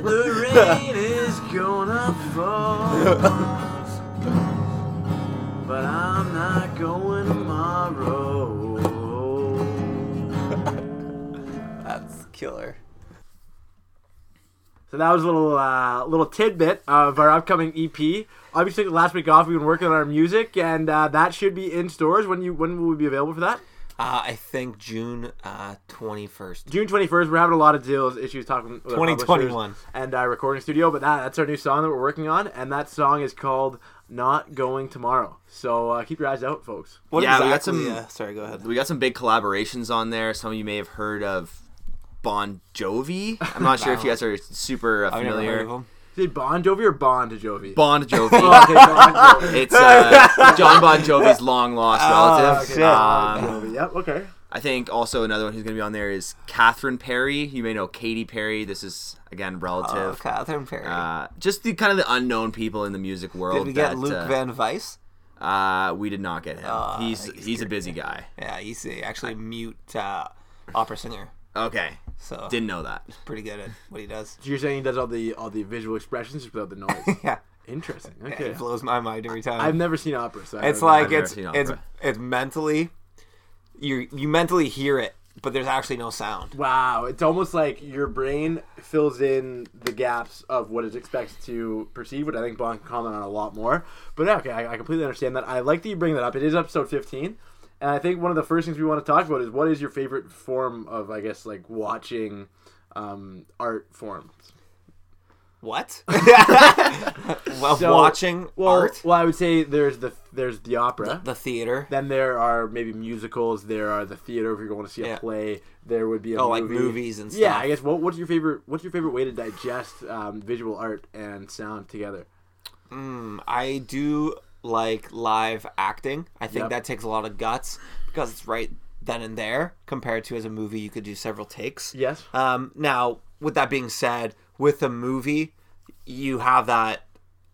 the rain is gonna fall. But I'm not going tomorrow. That's killer. So that was a little uh, little tidbit of our upcoming EP. Obviously, last week off, we've been working on our music, and uh, that should be in stores. When you when will we be available for that? Uh, I think June uh, 21st. June twenty first. We're having a lot of deals issues talking with 2021. and our recording studio, but that, that's our new song that we're working on, and that song is called "Not Going Tomorrow." So uh, keep your eyes out, folks. What Yeah, we got some- uh, sorry, go ahead. We got some big collaborations on there. Some of you may have heard of Bon Jovi. I'm not sure if you guys are super uh, I've never heard familiar. Of him. Is it Bon Jovi or Bon Jovi? Bon Jovi. Oh, okay, Bon Jovi. It's uh, Jon Bon Jovi's long lost Oh, relative. shit. Um, Bon Jovi. Yep. Okay. I think also another one who's going to be on there is Catherine Perry. You may know Katy Perry. This is again Oh, relative. Catherine Perry. uh, just the kind of the unknown people in the music world. Did we get that, Luke uh, Van Weiss? Uh, we did not get him. Oh, he's he's he's a busy guy. Yeah, he's a, actually a mute uh, opera singer. Okay, So didn't know that. pretty good at what he does. So you're saying he does all the all the visual expressions just without the noise? Yeah, Interesting. yeah Okay. it blows my mind every time. I've never seen opera, so I it's don't know. like never it's seen it's opera. it's mentally you you mentally hear it, but there's actually no sound. Wow, it's almost like your brain fills in the gaps of what is expected to perceive, which I think Bon can comment on a lot more. But yeah, okay, I, I completely understand that. I like that you bring that up. It is episode 15, and I think one of the first things we want to talk about is what is your favorite form of, I guess, like watching um, art forms? What? well, So- watching Well, art, well, I would say there's the there's the opera. the theater. then there are maybe musicals. There are the theater if you're going to see a Yeah. play. There would be a Oh, like movies and stuff. Yeah. I guess. What, what's your favorite? What's your favorite way to digest um, visual art and sound together? Mm, I do like live acting. I think Yep. that takes a lot of guts because it's right then and there compared to as a movie you could do several takes. Yes. Um, now, with that being said, with a movie, you have that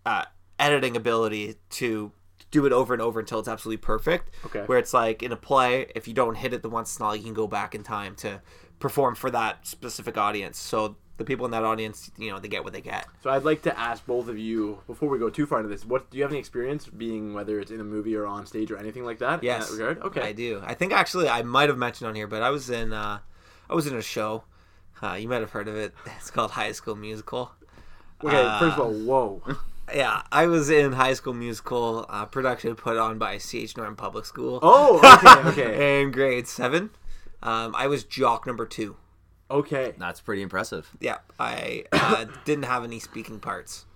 uh, editing ability to do it over and over until it's absolutely perfect. Okay. Where it's like in a play, if you don't hit it the once, it's not like you can go back in time to perform for that specific audience. So the people in that audience, you know, they get what they get. So I'd like to ask both of you before we go too far into this. What do you have any experience being whether it's in a movie or on stage or anything like that? Yes, In that regard. Okay. I do. I think actually I might have mentioned on here, but I was in uh, I was in a show. Uh, you might have heard of it. It's called High School Musical. Okay. Uh, first of all, whoa. Yeah, I was in High School Musical uh, production put on by CH Norton Public School. Oh. Okay. Okay. in grade seven. Um, I was jock number two. Okay. That's pretty impressive. Yeah, I uh, didn't have any speaking parts.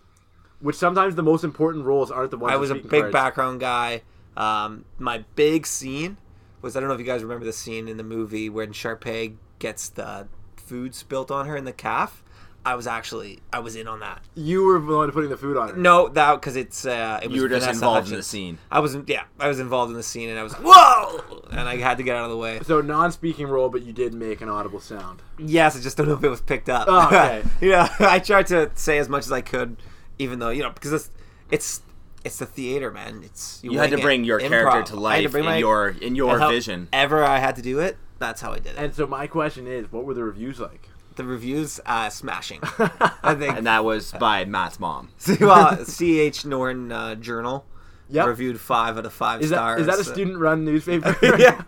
Which sometimes the most important roles aren't the ones. I with was a big parts. background guy. Um, my big scene was I don't know if you guys remember the scene in the movie when Sharpay gets the food spilt on her in the calf. I was actually I was in on that. You were the one putting the food on. it. No, that because it's uh, it was You were just Vanessa involved in the scene. I was yeah, I was involved in the scene and I was like, whoa, and I had to get out of the way. So non-speaking role, but you did make an audible sound. Yes, I just don't know if it was picked up. Oh, okay. you know, I tried to say as much as I could, even though you know because it's it's it's the theater, man. It's You had to wing it. bring your Improv. character to I had to life bring in my- your in your vision. Ever I had to do it, that's how I did it. And so my question is, what were the reviews like? The reviews, uh, smashing. I think. And that was by Matt's mom. well, CH Norton uh, Journal Yep. reviewed five out of five Is that stars. is that a student-run newspaper? yeah.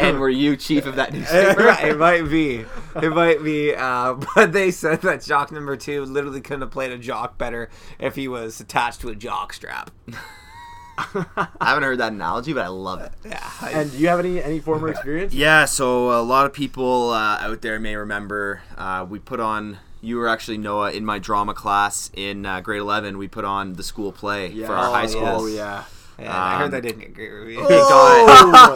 and were you chief of that newspaper? it might be. It might be. Uh, but they said that jock number two literally couldn't have played a jock better if he was attached to a jock strap. I haven't heard that analogy, but I love it. Yeah. And do you have any any former experience? Yeah, so a lot of people uh, out there may remember uh, we put on. You were actually Noah in my drama class in uh, grade eleven. We put on the school play Yeah. for our Oh, high school. Oh yes. yeah. Yeah, I heard Um, that didn't get great reviews. It got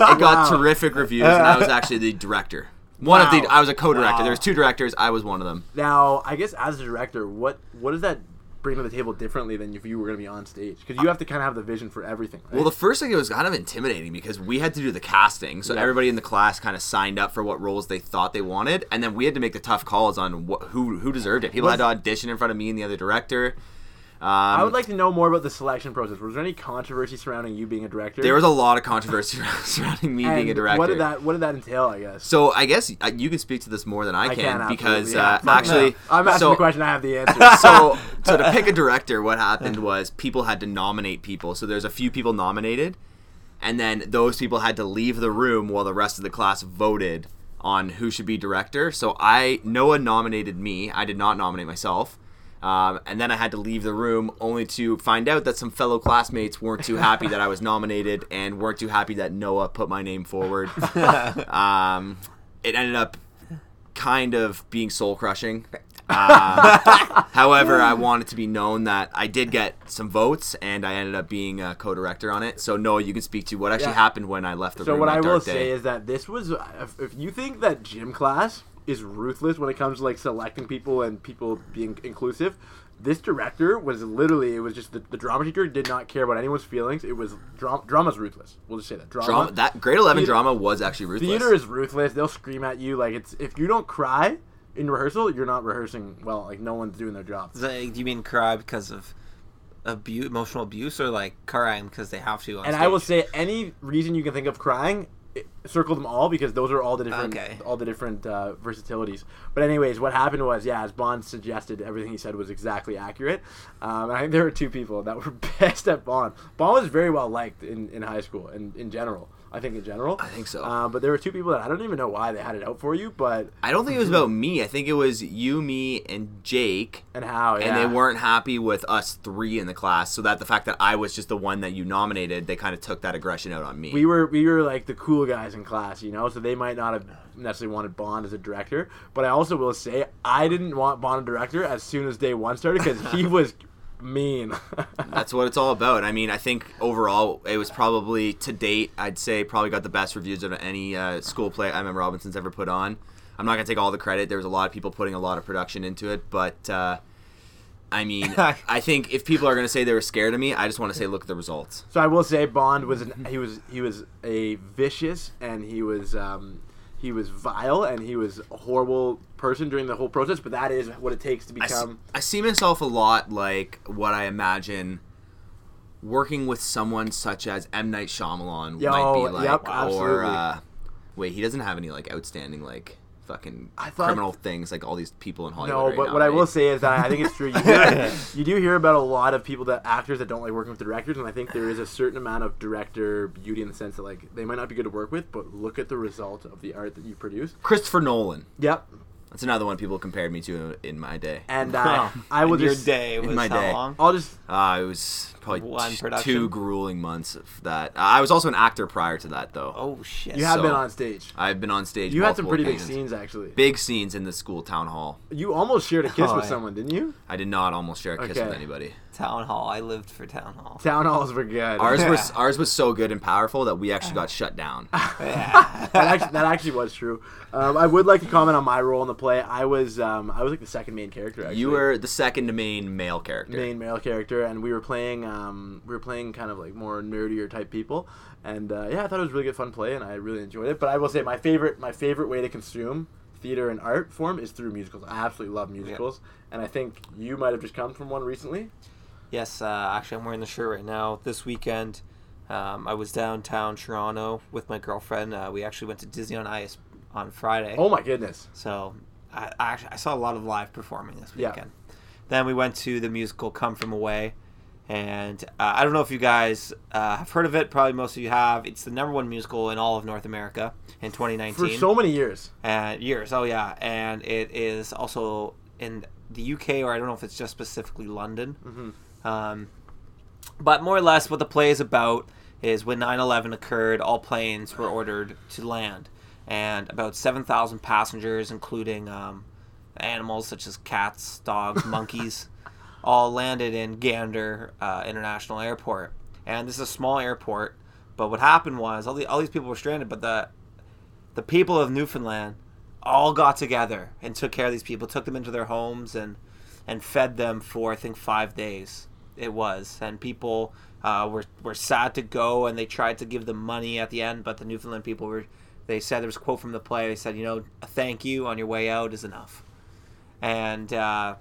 Oh, it got wow. terrific reviews, and I was actually the director. One of the I was a co-director. Wow. There was two directors. I was one of them. Now, I guess as a director, what what does that bring to the table differently than if you were going to be on stage? Because you have to kind of have the vision for everything. Right? Well, the first thing it was kind of intimidating because we had to do the casting, so Yeah. everybody in the class kind of signed up for what roles they thought they wanted, and then we had to make the tough calls on what, who who deserved it. People had to audition in front of me and the other director. Um, I would like to know more about the selection process. Was there any controversy surrounding you being a director? There was a lot of controversy surrounding me And being a director. What did that What did that entail? I guess. So I guess uh, you can speak to this more than I, I can, can because yeah. uh, actually. I'm asking so, the question. I have the answer. so so to pick a director, what happened was people had to nominate people. So there's a few people nominated, and then those people had to leave the room while the rest of the class voted on who should be director. So I Noah nominated me. I did not nominate myself. Um, and then I had to leave the room only to find out that some fellow classmates weren't too happy that I was nominated and weren't too happy that Noah put my name forward. um, it ended up kind of being soul crushing. Uh, however, I want it to be known that I did get some votes, and I ended up being a co-director on it. So Noah, you can speak to what actually Yeah. happened when I left the So room. what that I will dark say is that this was if you think that gym class is ruthless when it comes to like selecting people and people being inclusive, this director was literally it was just the, the drama teacher did not care about anyone's feelings. It was drama drama's ruthless. We'll just say that drama. drama. That grade eleven Theater- drama was actually ruthless. theater is ruthless. They'll scream at you like it's if you don't cry in rehearsal, you're not rehearsing well. Like no one's doing their job. Do you mean cry because of abuse, emotional abuse, or like crying because they have to? On And stage? I will say any reason you can think of crying, circle them all because those are all the different Okay. all the different uh, versatilities. But anyways, what happened was yeah, as Bond suggested, everything he said was exactly accurate. Um, I think there were two people that were best at Bond. Bond was very well liked in, in high school and in general. I think in general. I think so. Uh, but there were two people that I don't even know why they had it out for you, but I don't think it was about me. I think it was you, me, and Jake. and how yeah. And they weren't happy with us three in the class, so that the fact that I was just the one that you nominated, they kind of took that aggression out on me. we were we were like the cool guys in class, you know, so they might not have necessarily wanted Bond as a director. But I also will say I didn't want Bond a director as soon as day one started because he was mean. That's what it's all about. I mean, I think overall it was probably to date, I'd say probably got the best reviews of any uh, school play Emma Robinson's ever put on. I'm not gonna take all the credit. There was a lot of people putting a lot of production into it, but uh, I mean, I think if people are gonna say they were scared of me, I just want to say look at the results. so I will say Bond was an, he was he was a vicious and he was um, he was vile and he was horrible person during the whole process. But that is what it takes to I see, become. I see myself a lot like what I imagine working with someone such as M Night Shyamalan Yo, might be like, yep, or uh, wait, he doesn't have any like outstanding like fucking thought- criminal things like all these people in Hollywood. No, right but now, what I will say is that I think it's true. You do, you do hear about a lot of people that actors that don't like working with directors, and I think there is a certain amount of director beauty in the sense that like they might not be good to work with, but look at the result of the art that you produce. Christopher Nolan. Yep. That's another one people compared me to in my day. And uh, I will And your day was my how day. long? I'll just Uh, it was probably One t- production? two grueling months of that. Uh, I was also an actor prior to that, though. Oh shit! you have So- been on stage. I've been on stage. You had some multiple pretty big occasions. scenes actually. Big scenes in the school town hall. You almost shared a kiss Oh, with yeah. someone, didn't you? I did not almost share a kiss Okay. with anybody. Town hall. I lived for town hall. Town halls were good. Ours Yeah. was ours was so good and powerful that we actually got shut down. yeah. that, actually, that actually was true. Um, I would like to comment on my role in the play. I was um, I was like the second main character. Actually. You were the second main male character. main male character, and we were playing um, we were playing kind of like more nerdier type people, and uh, yeah, I thought it was really good fun play, and I really enjoyed it. But I will say my favorite my favorite way to consume theater and art form is through musicals. I absolutely love musicals, and I think you might have just come from one recently. Yes, uh, actually, I'm wearing the shirt right now. This weekend, um, I was downtown Toronto with my girlfriend. Uh, we actually went to Disney on Ice on Friday. Oh my goodness! So I, I actually I saw a lot of live performing this weekend. Yeah. Then we went to the musical Come From Away, and uh, I don't know if you guys uh, have heard of it. Probably most of you have. It's the number one musical in all of North America in 2019 For so many years, and years. Oh yeah, and it is also in the UK, or I don't know if it's just specifically London. Mm-hmm. Um, but more or less, what the play is about is when 9/11 occurred, all planes were ordered to land, and about 7,000 passengers, including um, animals such as cats, dogs, monkeys, all landed in Gander uh, International Airport. And this is a small airport, but what happened was all the all these people were stranded, but the the people of Newfoundland all got together and took care of these people, took them into their homes and and fed them for I think five days. It was, and people uh, were were sad to go, and they tried to give them money at the end, but the Newfoundland people were. They said there was a quote from the play. They said, you know, a thank you on your way out is enough, and uh,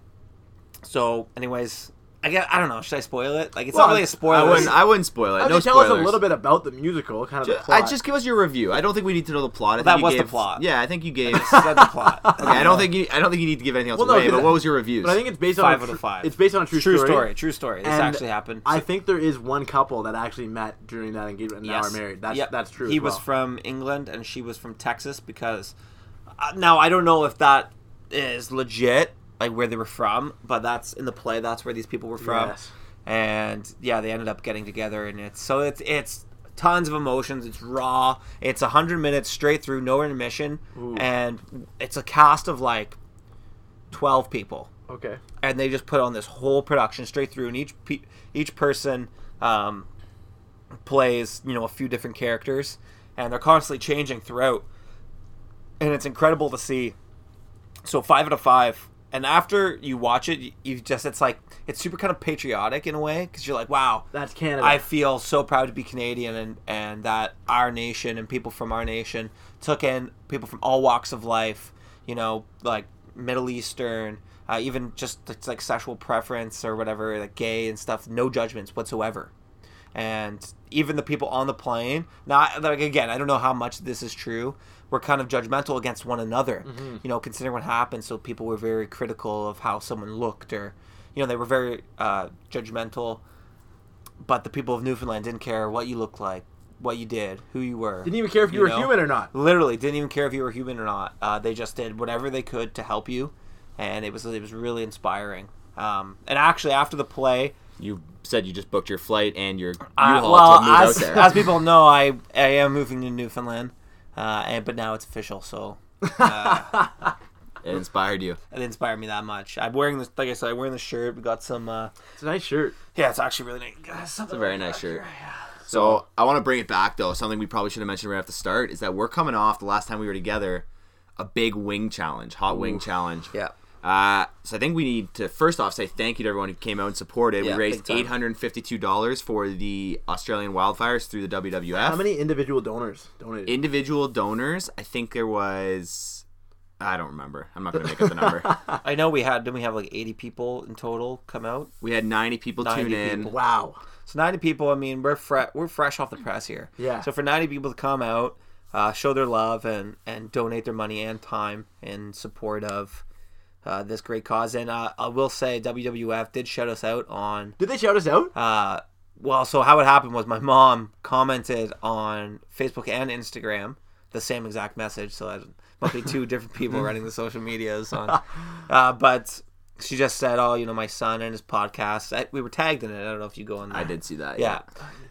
so anyways, I get. I don't know. Should I spoil it? Like it's Well, not really a spoiler. I wouldn't. I wouldn't spoil it. I no mean, tell us a little bit about the musical, kind of the plot. I just give us your review. I don't think we need to know the plot. I That think you was the plot. Yeah, I think you gave. Said the plot. Okay, I don't think you. I don't think you need to give anything else Well, no, But what was your review? But I think it's based Five on a out of five. It's based on a true, True story. story. True story. This And actually happened. I think there is one couple that actually met during that engagement and now are married. That's Yep. that's true. He as was from England and she was from Texas because uh, now I don't know if that is legit, like where they were from, but that's in the play. That's where these people were from, Yes. and yeah, they ended up getting together, and it's so it's it's tons of emotions. It's raw. It's a hundred minutes straight through, no intermission, Ooh. and it's a cast of like twelve people Okay. and they just put on this whole production straight through, and each pe- each person um, plays you know a few different characters, and they're constantly changing throughout, and it's incredible to see. So five out of five, and after you watch it, you, just it's like it's super kind of patriotic in a way because you're like, wow, That's Canada. I feel so proud to be Canadian and, and that our nation and people from our nation took in people from all walks of life, you know, like Middle Eastern, uh, even just it's like sexual preference or whatever, like gay and stuff, no judgments whatsoever. And even the people on the plane, now, like again, I don't know how much this is true. We're kind of judgmental against one another, you know, considering what happened. So people were very critical of how someone looked, or you know, they were very uh, judgmental but the people of Newfoundland didn't care what you looked like, what you did, who you were. Didn't even care if you, you were know? human or not. Literally, didn't even care if you were human or not. Uh, they just did whatever they could to help you, and it was it was really inspiring. Um, and actually, after the play, you said you just booked your flight and your uh, U-Haul well, to move as, out there. as people know, I I am moving to Newfoundland, uh, and but now it's official, so. Uh, it inspired you. it inspired me that much. I'm wearing this, like I said, I'm wearing the shirt. We got some. Uh, It's a nice shirt. yeah, it's actually really nice. It's It's a very nice shirt. So I want to bring it back though. Something we probably should have mentioned right off the start is that we're coming off the last time we were together, a big wing challenge, hot wing challenge. Yeah. Uh, so I think we need to first off say thank you to everyone who came out and supported. Yeah, we raised eight hundred and fifty-two dollars for the Australian wildfires through the WWF. How many individual donors donated? individual donors? I think there was. I don't remember. I'm not going to make up the number. I know we had. Didn't we have like 80 people in total come out? We had 90 people 90 tune in. people. wow. So 90 people. I mean, we're fre- we're fresh off the press here. Yeah. So for 90 people to come out, uh, show their love and and donate their money and time in support of uh, this great cause, and uh, I will say WWF did shout us out on. Did they shout us out? Uh, well, so how it happened was my mom commented on Facebook and Instagram the same exact message. So it must be two different people running the social medias on. Uh, but she just said, "Oh, you know, my son and his podcast. I, we were tagged in it. I don't know if you go in there. I did see that. Yeah,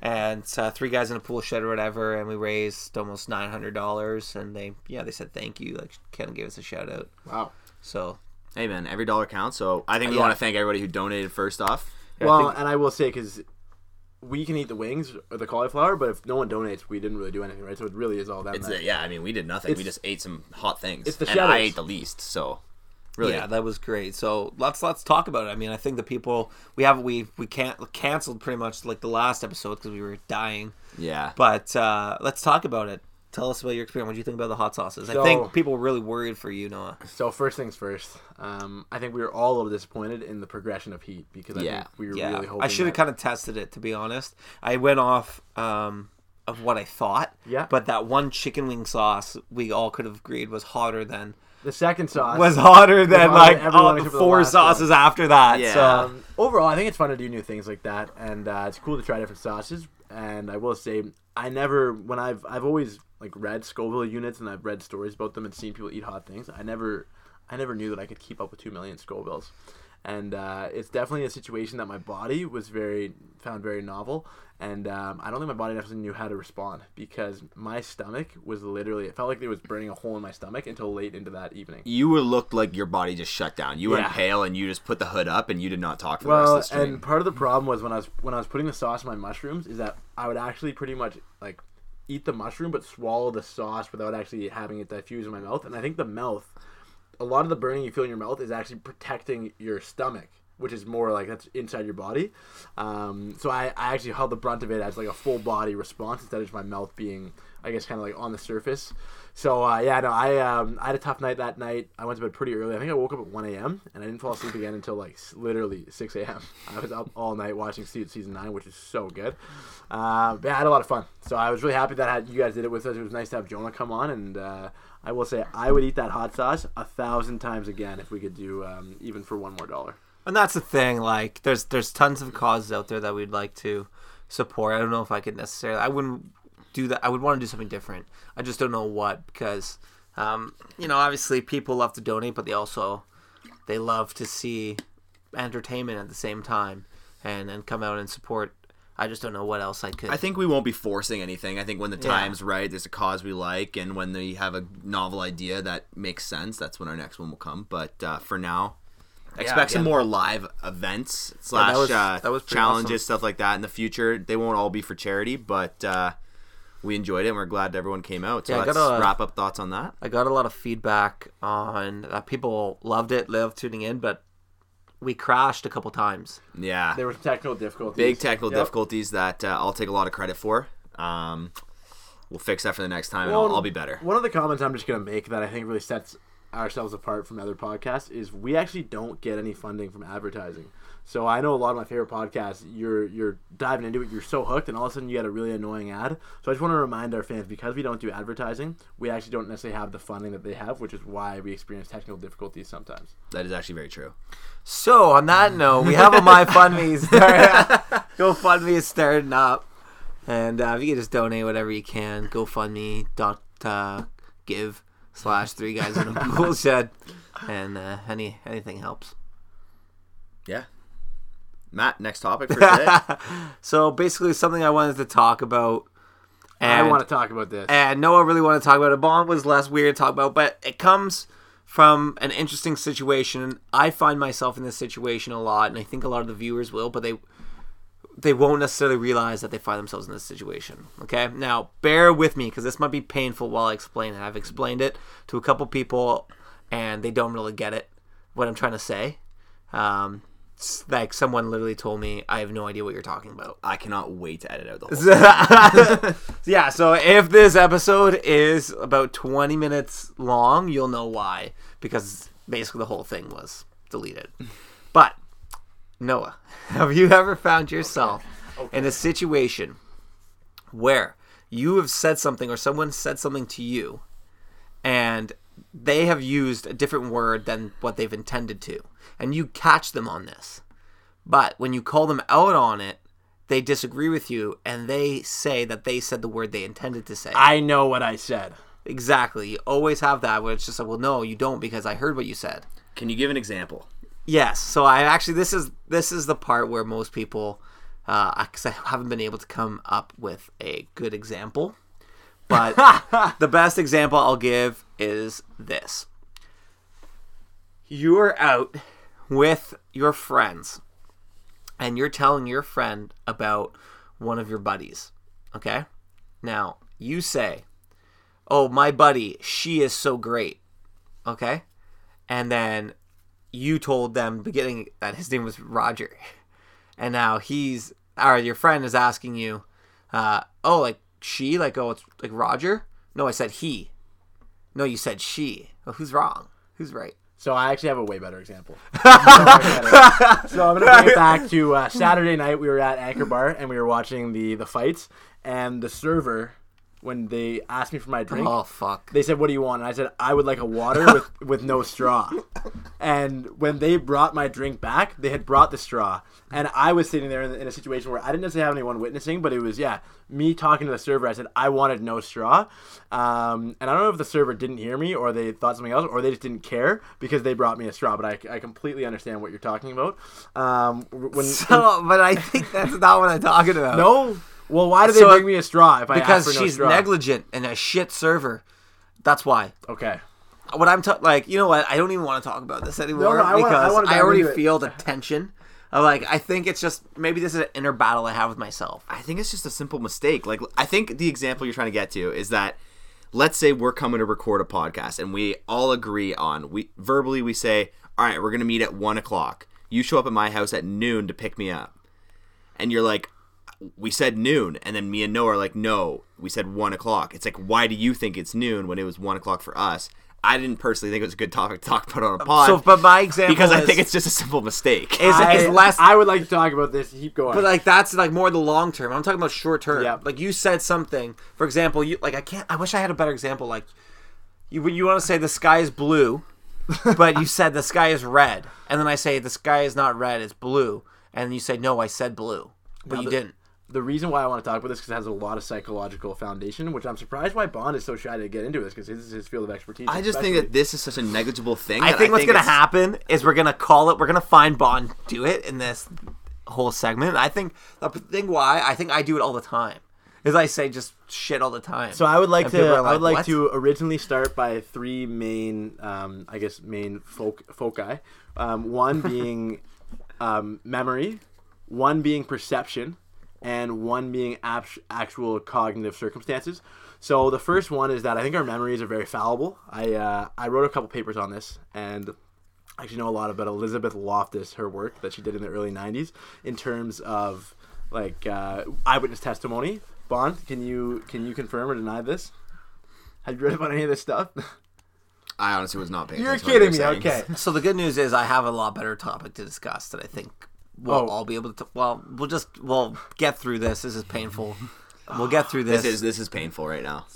and uh, three guys in a pool shed or whatever, and we raised almost nine hundred dollars. And they, yeah, they said thank you. Like Ken gave us a shout out. Wow. So Hey man, every dollar counts. So I think we Yeah. want to thank everybody who donated first off. yeah, I well, think- and I will say because we can eat the wings or the cauliflower, but if no one donates, we didn't really do anything, right? So it really is all them. It's that- yeah, I mean we did nothing. we just ate some hot things. it's the and I ate the least. So really, Yeah, that was great. So let's let's talk about it. I mean, I think the people we have we we can't canceled pretty much like the last episode because we were dying. yeah. But uh, let's talk about it. Tell us about your experience. What do you think about the hot sauces? I think people were really worried for you, Noah. So first things first, um, I think we were all a little disappointed in the progression of heat because I Yeah. think we were Yeah, really hoping. I should have kind of tested it to be honest. I went off um, of what I thought. Yeah. But that one chicken wing sauce we all could have agreed was hotter than the second sauce was hotter than like all the four sauces one. after that. Yeah. So Um, overall, I think it's fun to do new things like that, and uh, it's cool to try different sauces. And I will say, I never, when I've, I've always like read Scoville units and I've read stories about them and seen people eat hot things. I never, I never knew that I could keep up with two million Scovilles, and uh, it's definitely a situation that my body was very found very novel. And um, I don't think my body necessarily knew how to respond because my stomach was literally, it felt like it was burning a hole in my stomach until late into that evening. You were looked like your body just shut down. You went Yeah. pale and you just put the hood up and you did not talk for the Well, rest of the stream. and part of the problem was when I was when I was putting the sauce in my mushrooms is that I would actually pretty much like eat the mushroom but swallow the sauce without actually having it diffuse in my mouth. And I think the mouth, a lot of the burning you feel in your mouth is actually protecting your stomach which is more like that's inside your body. Um, so I, I actually held the brunt of it as like a full body response instead of just my mouth being, I guess, kind of like on the surface. So uh, yeah, no, I um, I had a tough night that night. I went to bed pretty early. I think I woke up at 1 a.m. and I didn't fall asleep again until like literally 6 a.m. I was up all night watching season nine, which is so good. Uh, but yeah, I had a lot of fun. So I was really happy that had, you guys did it with us. It was nice to have Jonah come on, and uh, I will say I would eat that hot sauce a thousand times again if we could do um, even for one more dollar. And that's the thing. Like, there's there's tons of causes out there that we'd like to support. I don't know if I could necessarily. I wouldn't do that. I would want to do something different. I just don't know what because, um, you know, obviously people love to donate, but they also they love to see entertainment at the same time and and come out and support. I just don't know what else I could. I think we won't be forcing anything. I think when the Yeah. time's right, there's a cause we like, and when they have a novel idea that makes sense, that's when our next one will come. But uh, for now, expect some more live events slash was- uh, that was challenges, awesome. stuff like that in the future. They won't all be for charity, but uh, we enjoyed it, and we're glad everyone came out. So Yeah, let's gotta- wrap up thoughts on that. I got a lot of feedback on that. People loved it, loved tuning in, but we crashed a couple times. Yeah, There were technical difficulties. big technical Yep. difficulties that uh, I'll take a lot of credit for. Um, we'll fix that for the next time, and I'll, I'll be better. One of the comments I'm just gonna make that I think really sets ourselves apart from other podcasts is we actually don't get any funding from advertising. So I know a lot of my favorite podcasts, you're you're diving into it, you're so hooked, and all of a sudden you get a really annoying ad. So I just want to remind our fans because we don't do advertising, we actually don't necessarily have the funding that they have, which is why we experience technical difficulties sometimes. That is actually very true. So on that note, we have a MyFundMe. Start, GoFundMe is starting up, and uh, if you can just donate whatever you can, GoFundMe dot uh, give slash three guys in a pool shed, and uh, any anything helps. Yeah. Matt, next topic for today. So basically, something I wanted to talk about. And, I want to talk about this. and Noah really wanted to talk about it. Bond was less weird to talk about, but it comes from an interesting situation. I find myself in this situation a lot, and I think a lot of the viewers will, but they they won't necessarily realize that they find themselves in this situation. Okay, now bear with me because this might be painful while I explain it. I've explained it to a couple people, and they don't really get it what I'm trying to say. Um, it's like someone literally told me, I have no idea what you're talking about. I cannot wait to edit out the whole thing. yeah, so if this episode is about 20 minutes long, you'll know why. Because basically the whole thing was deleted. But, Noah, have you ever found yourself in a situation where you have said something or someone said something to you and they have used a different word than what they've intended to? And you catch them on this. But when you call them out on it, they disagree with you and they say that they said the word they intended to say. I know what I said. exactly. You always have that where it's just like, well, no, you don't because I heard what you said. Can you give an example? Yes. So I actually this is this is the part where most people, uh, because I haven't been able to come up with a good example, but the best example I'll give is this: you're out with your friends, and you're telling your friend about one of your buddies. Okay. Now you say, "Oh, my buddy, she is so great." Okay, and then you told them beginning that his name was Roger, and now he's or your friend is asking you, uh, oh, like she, like oh, it's like Roger. No, I said he. No, you said she. Well, who's wrong? Who's right? So I actually have a way better example. so I'm gonna bring it back to uh, Saturday night. We were at Anchor Bar and we were watching the the fights. And the server, when they asked me for my drink, Oh fuck. they said, "What do you want?" And I said, "I would like a water with with no straw." And when they brought my drink back, they had brought the straw, and I was sitting there in, in a situation where I didn't necessarily have anyone witnessing, but it was yeah me talking to the server. I said I wanted no straw, um, and I don't know if the server didn't hear me or they thought something else or they just didn't care because they brought me a straw. But I, I completely understand what you're talking about. Um, when, So, but I think that's not what I'm talking about. no, well, why did they So- bring me a straw if I because asked for no she's straw? negligent and a shit server. That's why. Okay. What I'm ta- like, you know what? I don't even want to talk about this anymore no, I wanna- I because wanna I, already feel the tension. Of like, I think it's just maybe this is an inner battle I have with myself. I think it's just a simple mistake. Like I think the example you're trying to get to is that let's say we're coming to record a podcast and we all agree on we verbally we say, all right, we're gonna meet at one o'clock. You show up at my house at noon to pick me up, and you're like, "We said noon," and then me and Noah are like, "No, we said one o'clock." It's like, why do you think it's noon when it was one o'clock for us? I didn't personally think it was a good topic to talk about on a pod. So, but my example because I is- think it's just a simple mistake. is, I, is less. I would like to talk about this. Keep going. But like that's like more the long term. I'm talking about short term. Yeah. Like you said something. For example, you like I can't. I wish I had a better example. Like you you want to say the sky is blue, but you said the sky is red, and then I say the sky is not red, it's blue, and you say no, I said blue, but Now you the- didn't. The reason why I want to talk about this because it has a lot of psychological foundation, which I'm surprised why Bond is so shy to get into this because this is his field of expertise. I just think that this is such a negligible thing. I that think what's gonna it's- happen is we're gonna call it. We're gonna find Bond do it in this whole segment. I think the thing why I think I do it all the time is I say just shit all the time. So I would like And to. people are I would like "What?" to originally start by three main, um, I guess, main folk foci. Um, one being um, memory, one being perception, and one being act- actual cognitive circumstances. So the first one is that I think our memories are very fallible. I uh, I wrote a couple papers on this and. I actually know a lot about Elizabeth Loftus, her work that she did in the early '90s, in terms of like uh, eyewitness testimony. Bond, can you can you confirm or deny this? Have you read about any of this stuff? I honestly was not paying. You're attention to kidding you me. saying. Okay. So the good news is I have a lot better topic to discuss that I think we'll Oh. all be able to. Well, we'll just we'll get through this. This is painful. We'll get through this. This is this is painful right now.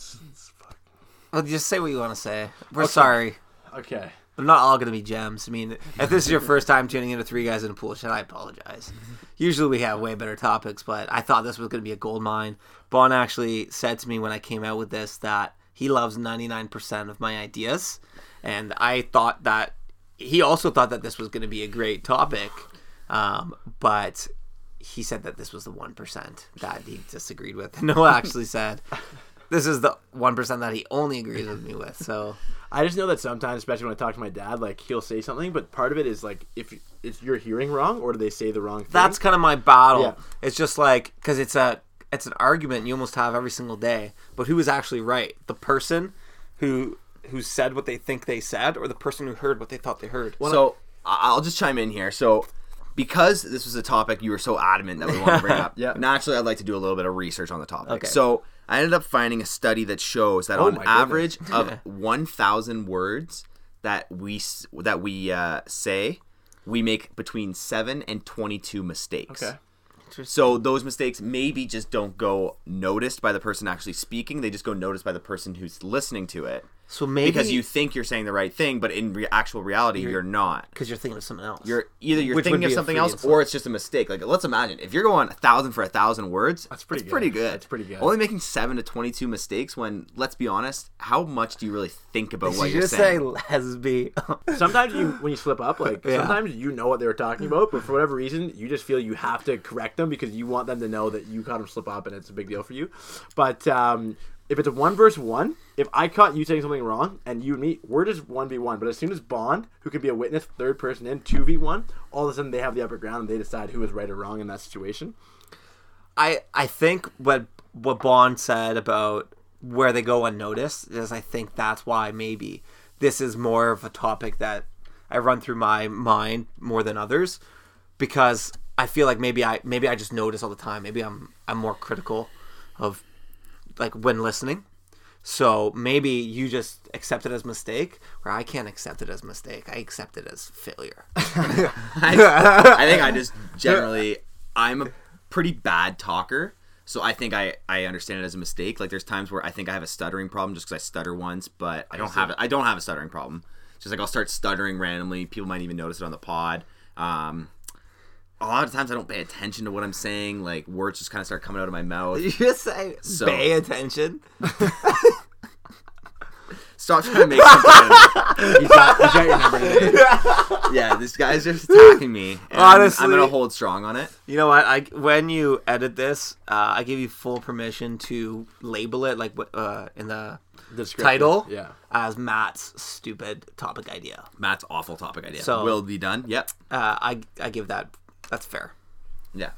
well, just say what you want to say. We're sorry. Okay. They're not all going to be gems. I mean, if this is your first time tuning into Three Guys in a Pool Shit, I apologize. Usually we have way better topics, but I thought this was going to be a gold mine. Bon actually said to me when I came out with this that he loves 99% of my ideas. And I thought that he also thought that this was going to be a great topic. Um, but he said that this was the 1% that he disagreed with. Noah actually said this is the 1% that he only agrees with me with. So. I just know that sometimes, especially when I talk to my dad, like he'll say something, but part of it is like if it's you're hearing wrong or do they say the wrong thing? that's kind of my battle. Yeah. It's just like because it's a it's an argument you almost have every single day. But who is actually right? The person who who said what they think they said, or the person who heard what they thought they heard. So I'll just chime in here. So because this was a topic you were so adamant that we want to bring up, Yeah. naturally I'd like to do a little bit of research on the topic. Okay. So I ended up finding a study that shows that Oh on average of 1,000 words that we that we uh, say, we make between seven and 22 mistakes. Okay. So those mistakes maybe just don't go noticed by the person actually speaking; they just go noticed by the person who's listening to it. So maybe because you think you're saying the right thing, but in re- actual reality, you're, not. because you're thinking of something else. You're either you're Which thinking of something else, insult. or it's just a mistake. Like let's imagine if you're going a thousand for a thousand words, that's pretty pretty good. good. That's pretty good. Only making seven to twenty-two mistakes. When let's be honest, how much do you really think about Did what you you're just saying? say lesbi? Sometimes you when you slip up, like Yeah. sometimes you know what they were talking about, but for whatever reason, you just feel you have to correct them because you want them to know that you caught them slip up and it's a big deal for you. But um, if it's a one versus one, if I caught you saying something wrong and you and me, we're just one v one. But as soon as Bond, who could be a witness, third person in two v one, all of a sudden they have the upper ground and they decide who is right or wrong in that situation. I I think what what Bond said about where they go unnoticed is I think that's why maybe this is more of a topic that I run through my mind more than others because I feel like maybe I maybe I just notice all the time. Maybe I'm I'm more critical of like when listening. So maybe you just accept it as mistake, where I can't accept it as mistake. I accept it as failure. I, I think I just generally I'm a pretty bad talker. So I think I, I understand it as a mistake. Like there's times where I think I have a stuttering problem just because I stutter once, but I don't have it. I don't have a stuttering problem. It's just like I'll start stuttering randomly. People might even notice it on the pod. Um, a lot of times I don't pay attention to what I'm saying. Like words just kind of start coming out of my mouth. you just say So- pay attention. Stop trying to make something. got, he's got your number today. yeah, this guy's just attacking me. and I'm- I'm gonna hold strong on it. You know what? I when you edit this, uh, I give you full permission to label it like uh, in the title Yeah. as Matt's stupid topic idea. Matt's awful topic idea. So- will be done. Yep. Uh, I I give that. That's fair. Yeah.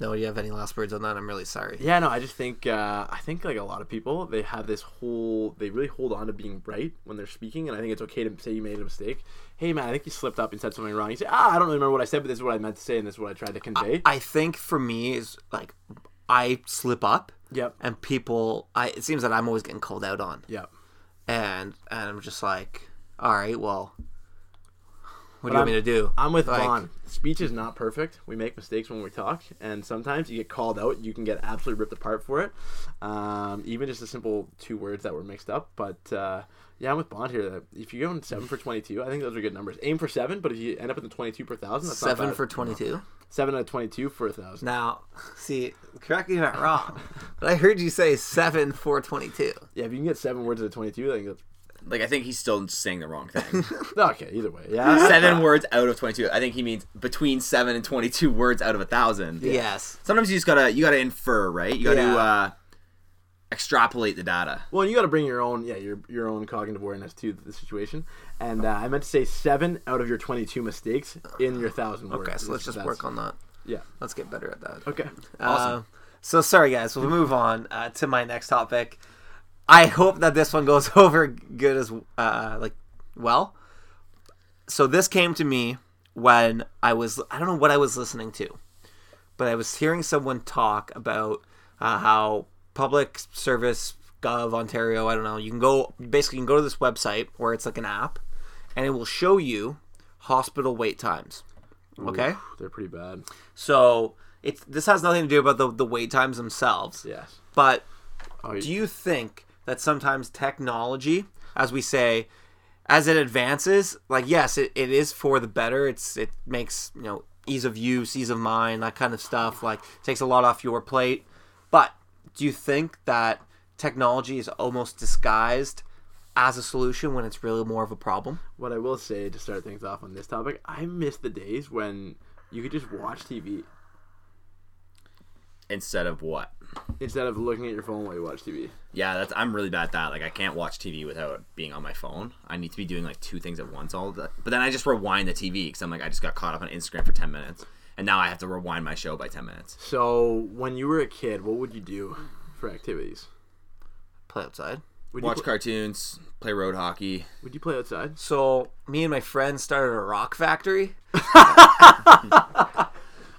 No, you have any last words on that? I'm really sorry. Yeah, no, I just think uh, I think like a lot of people they have this whole they really hold on to being right when they're speaking, and I think it's okay to say you made a mistake. Hey man, I think you slipped up and said something wrong. You say, ah, I don't really remember what I said, but this is what I meant to say, and this is what I tried to convey. I think for me is like I slip up, yep, and people, I it seems that I'm always getting called out on, yep. and and I'm just like, all right, well, what do you want me to do? I'm with Like- Vaughn. Speech is not perfect. We make mistakes when we talk, and sometimes you get called out. You can get absolutely ripped apart for it. Um, even just a simple two words that were mixed up. But uh, yeah, I'm with Bond here. If you're going seven for 22, I think those are good numbers. Aim for seven, but if you end up in the 22 per thousand, that's Seven for 22. seven out of 22 for a thousand. Now, see, correct me if I'm wrong, but I heard you say seven for 22. Yeah, if you can get seven words out of 22, I think that's Like I think he's still saying the wrong thing. okay. Either way, yeah. seven words out of twenty-two. I think he means between seven and twenty-two words out of a thousand. Yes. Sometimes you just gotta you gotta infer, right? You gotta Yeah. uh, extrapolate the data. Well, and you got to bring your own, yeah, your your own cognitive awareness to the situation. And uh, I meant to say seven out of your 22 mistakes in your thousand words. Okay, so let's just work on that. Yeah. Let's get better at that. Okay. Uh, so sorry, guys. We'll move on uh, to my next topic. I hope that this one goes over good as uh, like well. So this came to me when I was I don't know what I was listening to, but I was hearing someone talk about uh, how public service gov Ontario I don't know you can go basically you can go to this website where it's like an app, and it will show you hospital wait times. Okay. Oof, they're pretty bad. So it's this has nothing to do about the the wait times themselves. Yes. But Oh, do you think that sometimes technology, as we say, as it advances, like yes, it, it is for the better. It's it makes you know ease of use, ease of mind, that kind of stuff. Like takes a lot off your plate. But do you think that technology is almost disguised as a solution when it's really more of a problem? What I will say to start things off on this topic, I miss the days when you could just watch TV Instead of what? instead of looking at your phone while you watch TV. Yeah, that's I'm really bad at that. Like I can't watch TV without being on my phone. I need to be doing like two things at once all the But then I just rewind the TV because I'm like I just got caught up on Instagram for ten minutes, and now I have to rewind my show by ten minutes. So when you were a kid, what would you do for activities? Play outside. Would Watch you pl- cartoons, play road hockey. Would you play outside? So me and my friend started a rock factory.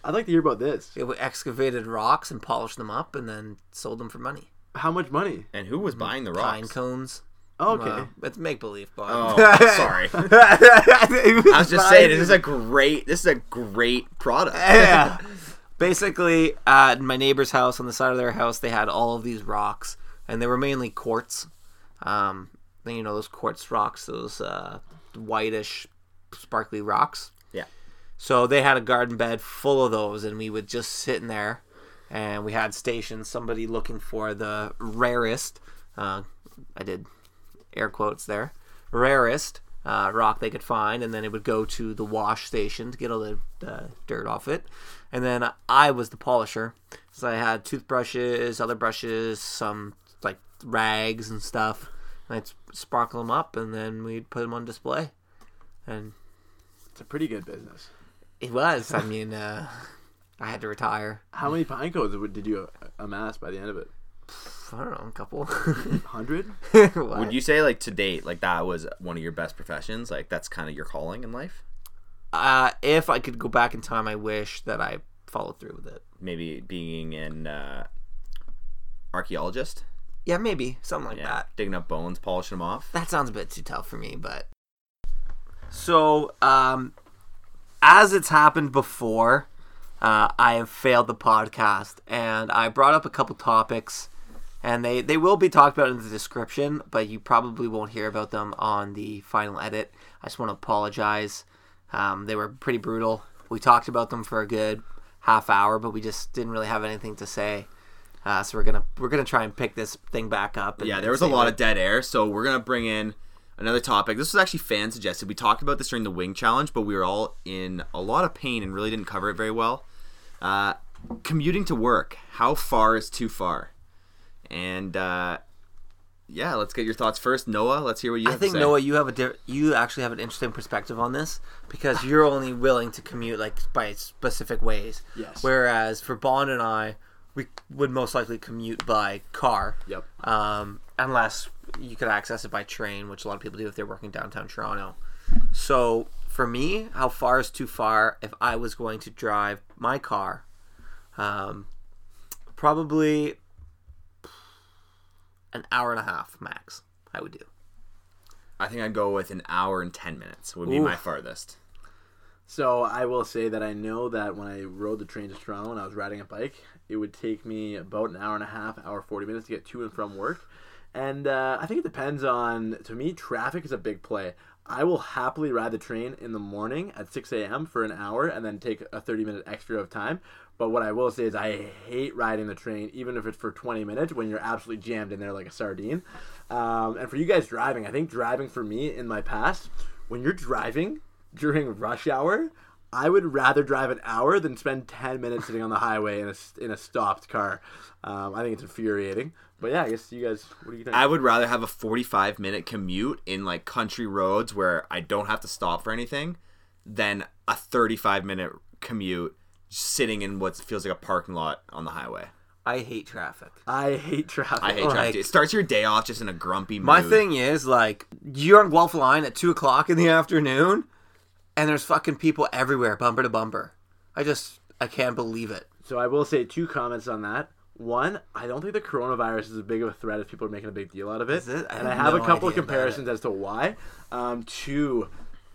I'd like to hear about this. It excavated rocks and polished them up, and then sold them for money. How much money? And who was buying the rocks? Pine rocks? cones. Okay. Well, it's make believe, but Oh, sorry. I I was just saying, this is a great, this is a great product. yeah. Basically, at my neighbor's house, on the side of their house, they had all of these rocks, and they were mainly quartz. Um, then you know those quartz rocks, those uh, whitish, sparkly rocks. So they had a garden bed full of those, and we would just sit in there, and we had stations. somebody looking for the rarest. Uh, I did air quotes there, rarest uh, rock they could find, and then it would go to the wash station to get all the uh, dirt off it. And then I was the polisher, so I had toothbrushes, other brushes, some like rags and stuff. And I'd sparkle them up, and then we'd put them on display. And It's a pretty good business. It was. I mean, uh, I had to retire. How many pine cones did you amass by the end of it? I don't know, a couple. Hundred. Would you say like to date, like that was one of your best professions? Like that's kind of your calling in life? Uh, if I could go back in time, I wish that I followed through with it. Maybe being an uh, archaeologist? Yeah, maybe something like Yeah, that. digging up bones, polishing them off. That sounds a bit too tough for me, but so um, as it's happened before, uh, I have failed the podcast, and I brought up a couple topics, and they they will be talked about in the description, but you probably won't hear about them on the final edit. I just want to apologize. Um, they were pretty brutal. We talked about them for a good half hour, but we just didn't really have anything to say. Uh, so we're gonna we're gonna try and pick this thing back up. and- Yeah, there was a lot it. of dead air, so we're gonna bring in another topic. This was actually fan suggested. We talked about this during the wing challenge, but we were all in a lot of pain and really didn't cover it very well. Uh, commuting to work, how far is too far? And uh, yeah, let's get your thoughts first. Noah, let's hear what you I have think to say. Noah, you have a di- you actually have an interesting perspective on this because you're only willing to commute like by specific ways. Yes. Whereas for Bond and I, we would most likely commute by car. Yep. Um, unless you could access it by train, which a lot of people do if they're working downtown Toronto. So for me, how far is too far? If I was going to drive my car, um, probably an hour and a half max. I would do. I think I'd go with an hour and ten minutes would be my farthest. So I will say that I know that when I rode the train to Toronto and I was riding a bike, it would take me about an hour and a half, hour forty minutes to get to and from work. And uh, I think it depends on. To me, traffic is a big play. I will happily ride the train in the morning at 6 a.m. for an hour and then take a 30 minute extra of time. But what I will say is I hate riding the train, even if it's for 20 minutes when you're absolutely jammed in there like a sardine. Um, and for you guys driving, I think driving for me in my past, when you're driving during rush hour, I would rather drive an hour than spend 10 minutes sitting on the highway in a, in a stopped car. Um, I think it's infuriating. But yeah, I guess you guys, what do you think? I would rather have a 45 minute commute in like country roads where I don't have to stop for anything than a 35 minute commute sitting in what feels like a parking lot on the highway. I hate traffic. I hate traffic. I hate traffic. like- It starts your day off just in a grumpy mood. My thing is like you're on Guelph Line at two o'clock in the afternoon, and there's fucking people everywhere, bumper to bumper. I just I can't believe it. So I will say two comments on that. One, I don't think the coronavirus is as big of a threat as people are making a big deal out of it. It? I and I have no a couple of comparisons as to why. Um, two,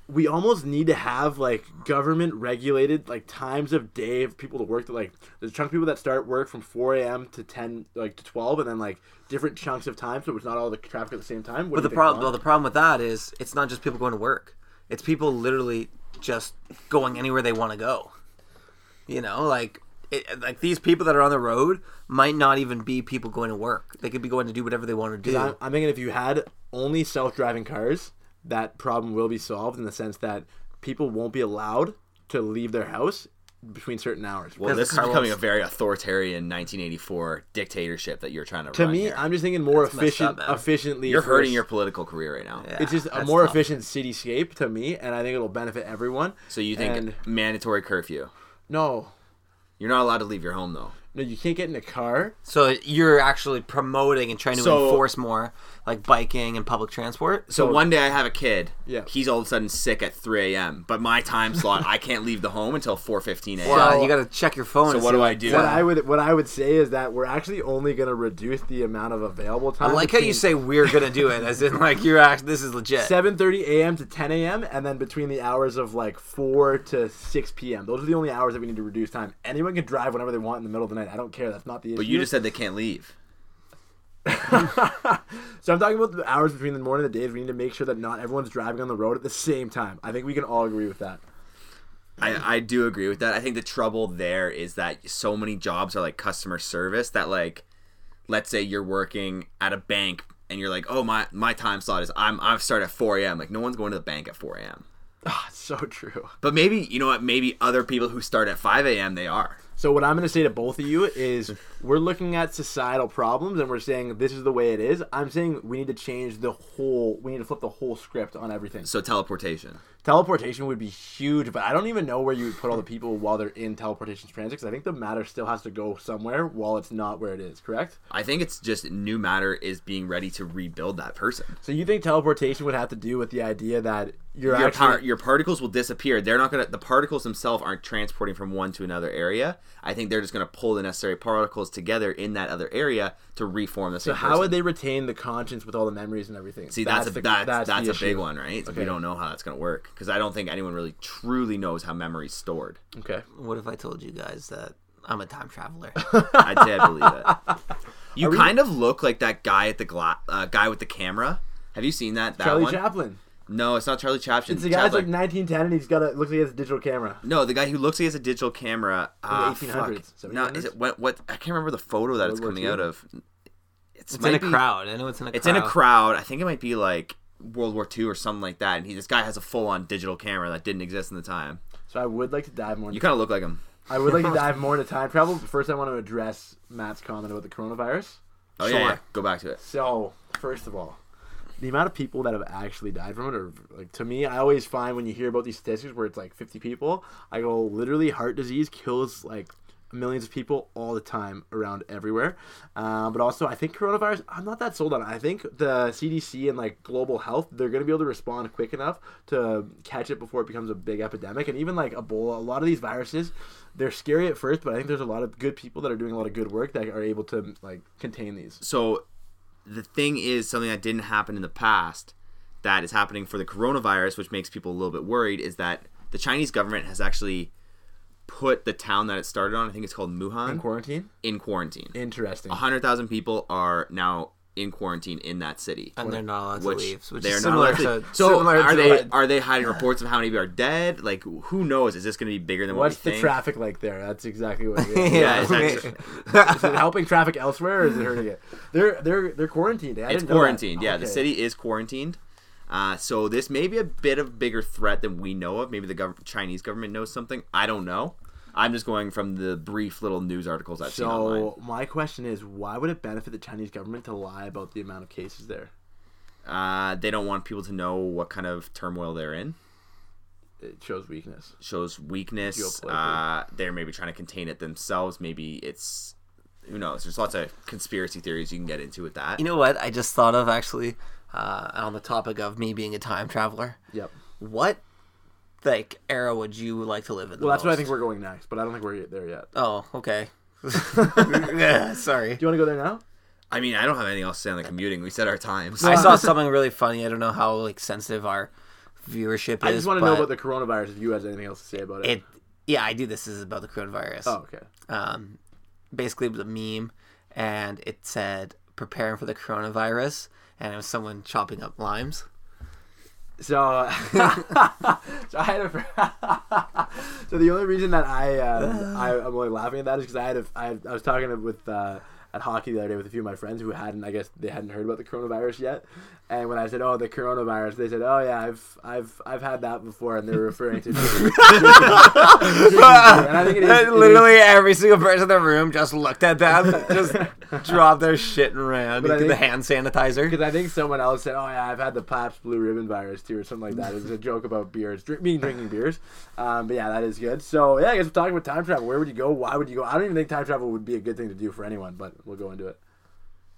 we almost need to have like government regulated like times of day for people to work. That like there's a chunk of people that start work from 4 a.m. to 10 like to 12, and then like different chunks of time, so it's not all the traffic at the same time. What But the problem, well, the problem with that is it's not just people going to work. It's people literally just going anywhere they want to go. You know, like it, like these people that are on the road might not even be people going to work. They could be going to do whatever they want to do. I'm, I'm thinking if you had only self-driving cars, that problem will be solved in the sense that people won't be allowed to leave their house between certain hours. well, this is Carlos- becoming a very authoritarian 1984 dictatorship that you're trying to, to run me, here. I'm just thinking more That's efficient, up, efficiently. You're hurting s- your political career right now. Yeah, It's just a more tough. efficient cityscape to me, and I think it'll benefit everyone. So you think And- mandatory curfew? No, You're not allowed to leave your home though. no, you can't get in a car. So you're actually promoting and trying to So- enforce more like biking and public transport. So one day I have a kid. Yeah. He's all of a sudden sick at 3 a.m. But my time slot, I can't leave the home until 4:15 a.m. Well, you got to check your phone. So what do I do? What I would what I would say is that we're actually only going to reduce the amount of available time. I like how you say we're gonna do it, as in like you're actually this is legit. 7:30 a.m. to 10 a.m. and then between the hours of like 4 to 6 p.m. Those are the only hours that we need to reduce time. Anyone can drive whenever they want in the middle of the night. I don't care. That's not the issue. But you just said they can't leave. so I'm talking about the hours between the morning and the days. We need to make sure that not everyone's driving on the road at the same time. I think we can all agree with that. I, I do agree with that. I think the trouble there is that so many jobs are like customer service that like let's say you're working at a bank and you're like, oh my my time slot is I'm I start at 4 a.m. Like no one's going to the bank at 4 a.m. Ah, so true. But maybe you know what? Maybe other people who start at 5 a.m. they are. So what I'm going to say to both of you is we're looking at societal problems and we're saying this is the way it is. I'm saying we need to change the whole we need to flip the whole script on everything. So teleportation. Teleportation would be huge, but I don't even know where you would put all the people while they're in teleportation transit because I think the matter still has to go somewhere while it's not where it is, correct? I think it's just new matter is being ready to rebuild that person. So you think teleportation would have to do with the idea that you're your actually par- your particles will disappear. They're not gonna. The particles themselves aren't transporting from one to another area. I think they're just gonna pull the necessary particles together in that other area to reform the So same. how person. would they retain the conscience with all the memories and everything? See, that's, a the- that's that's, the a big one, right? Okay. We don't know how that's gonna work because I don't think anyone really truly knows how memory's stored. Okay. What if I told you guys that I'm a time traveler? I'd say I believe it. You kind of look like that guy at the gla- uh, guy with the camera. Have you seen that? That Charlie one? Chaplin. No, it's not Charlie Chaplin. It's the guy's Chaplin. like 1910 and he's got a looks like he has a digital camera. No, the guy who looks like he has a digital camera. Uh, 1800s, fuck. No, is it what? What? I can't remember the photo that it's World War coming II? out of. It's, It's in a be- crowd. I know it's in a. Crowd. It's crowd. in a crowd. I think it might be like World War II or something like that. And he, this guy has a full-on digital camera that didn't exist in the time. So I would like to dive more. You Into, kind of look like him. I would like to dive more into time travel. But first, I want to address Matt's comment about the coronavirus. Oh Sure. yeah, yeah. Go back to it. So first of all, the amount of people that have actually died from it are like to me. I always find when you hear about these statistics where it's like 50 people, I go literally heart disease kills like millions of people all the time around everywhere. Uh, but also, I think coronavirus. I'm not that sold on it. I think the CDC and like global health, they're going to be able to respond quick enough to catch it before it becomes a big epidemic. And even like Ebola, a lot of these viruses, they're scary at first, but I think there's a lot of good people that are doing a lot of good work that are able to like contain these. So the thing is something that didn't happen in the past that is happening for the coronavirus, which makes people a little bit worried, is that the Chinese government has actually put the town that it started on, I think it's called In quarantine. in quarantine. Interesting. A hundred thousand people are now in quarantine in that city. and they're not allowed to leave, which they is are not similar allowed to to. So similar are to they what- are they hiding reports of how many people are dead? Like who knows? Is this going to be bigger than What's what the think? traffic like there? That's exactly what. It is. Yeah, it's actually- is it helping traffic elsewhere, or is it hurting it? They're they're they're quarantined. I It's didn't quarantined. Yeah, the city is quarantined. Uh, so this may be a bit of bigger threat than we know of. Maybe the gov- Chinese government knows something. I don't know. I'm just going from the brief little news articles I've seen online. So my question is, why would it benefit the Chinese government to lie about the amount of cases there? Uh, they don't want people to know what kind of turmoil they're in. It shows weakness. Shows weakness. Uh, they're maybe trying to contain it themselves. Maybe it's who knows. There's lots of conspiracy theories you can get into with that. You know what? I just thought of actually uh, on the topic of me being a time traveler. Yep. What like era would you like to live in? The Well, that's what I think we're going next, but I don't think we're there yet. Oh, okay. yeah, sorry. Do you want to go there now? I mean, I don't have anything else to say on the commuting. We said our times. I saw something really funny. I don't know how like sensitive our viewership is. I just want to know about the coronavirus. If you has anything else to say about it. it. Yeah, I do. This is about the coronavirus. oh, okay. um, basically it was a meme, and it said preparing for the coronavirus, and it was someone chopping up limes. So, so I had a. so the only reason that I, uh, I I'm only laughing at that is because I had a, I, I was talking with uh, at hockey the other day with a few of my friends who hadn't I guess they hadn't heard about the coronavirus yet, and when I said oh the coronavirus they said oh yeah I've I've I've had that before and they were referring to. and I think it is, it is- Literally every single person in the room just looked at them, just dropped their shit and ran But into the hand sanitizer. Because I think someone else said, "Oh yeah, I've had the Pabst Blue Ribbon virus too," or something like that. It was a joke about beers, drink, me drinking beers. Um, but yeah, that is good. So yeah, I guess we're talking about time travel. Where would you go? Why would you go? I don't even think time travel would be a good thing to do for anyone, but we'll go into it.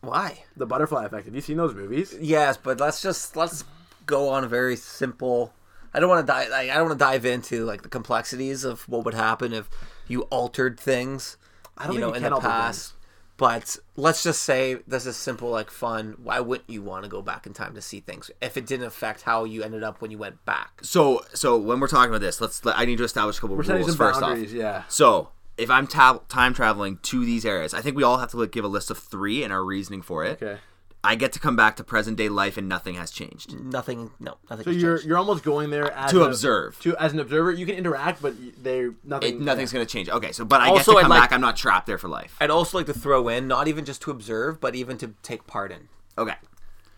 Why? The Butterfly Effect. Have you seen those movies? Yes, but let's just let's go on a very simple. I don't want to dive. Like, I don't want to dive into like the complexities of what would happen if you altered things. I don't you know you in the alter past. But let's just say this is simple, like fun. Why wouldn't you want to go back in time to see things if it didn't affect how you ended up when you went back? So, so when we're talking about this, let's. Let, I need to establish a couple We're rules first off. Yeah. So, if I'm ta- time traveling to these areas, I think we all have to like, give a list of three and our reasoning for it. Okay. I get to come back to present day life and nothing has changed. Nothing. No, nothing. So has you're changed. you're almost going there as To a- observe. To as an observer, you can interact, but they nothing. It, nothing's going to change. Okay, so but I Also, get to I'd come like- back. I'm not trapped there for life. I'd also like to throw in not even just to observe, but even to take part in. Okay.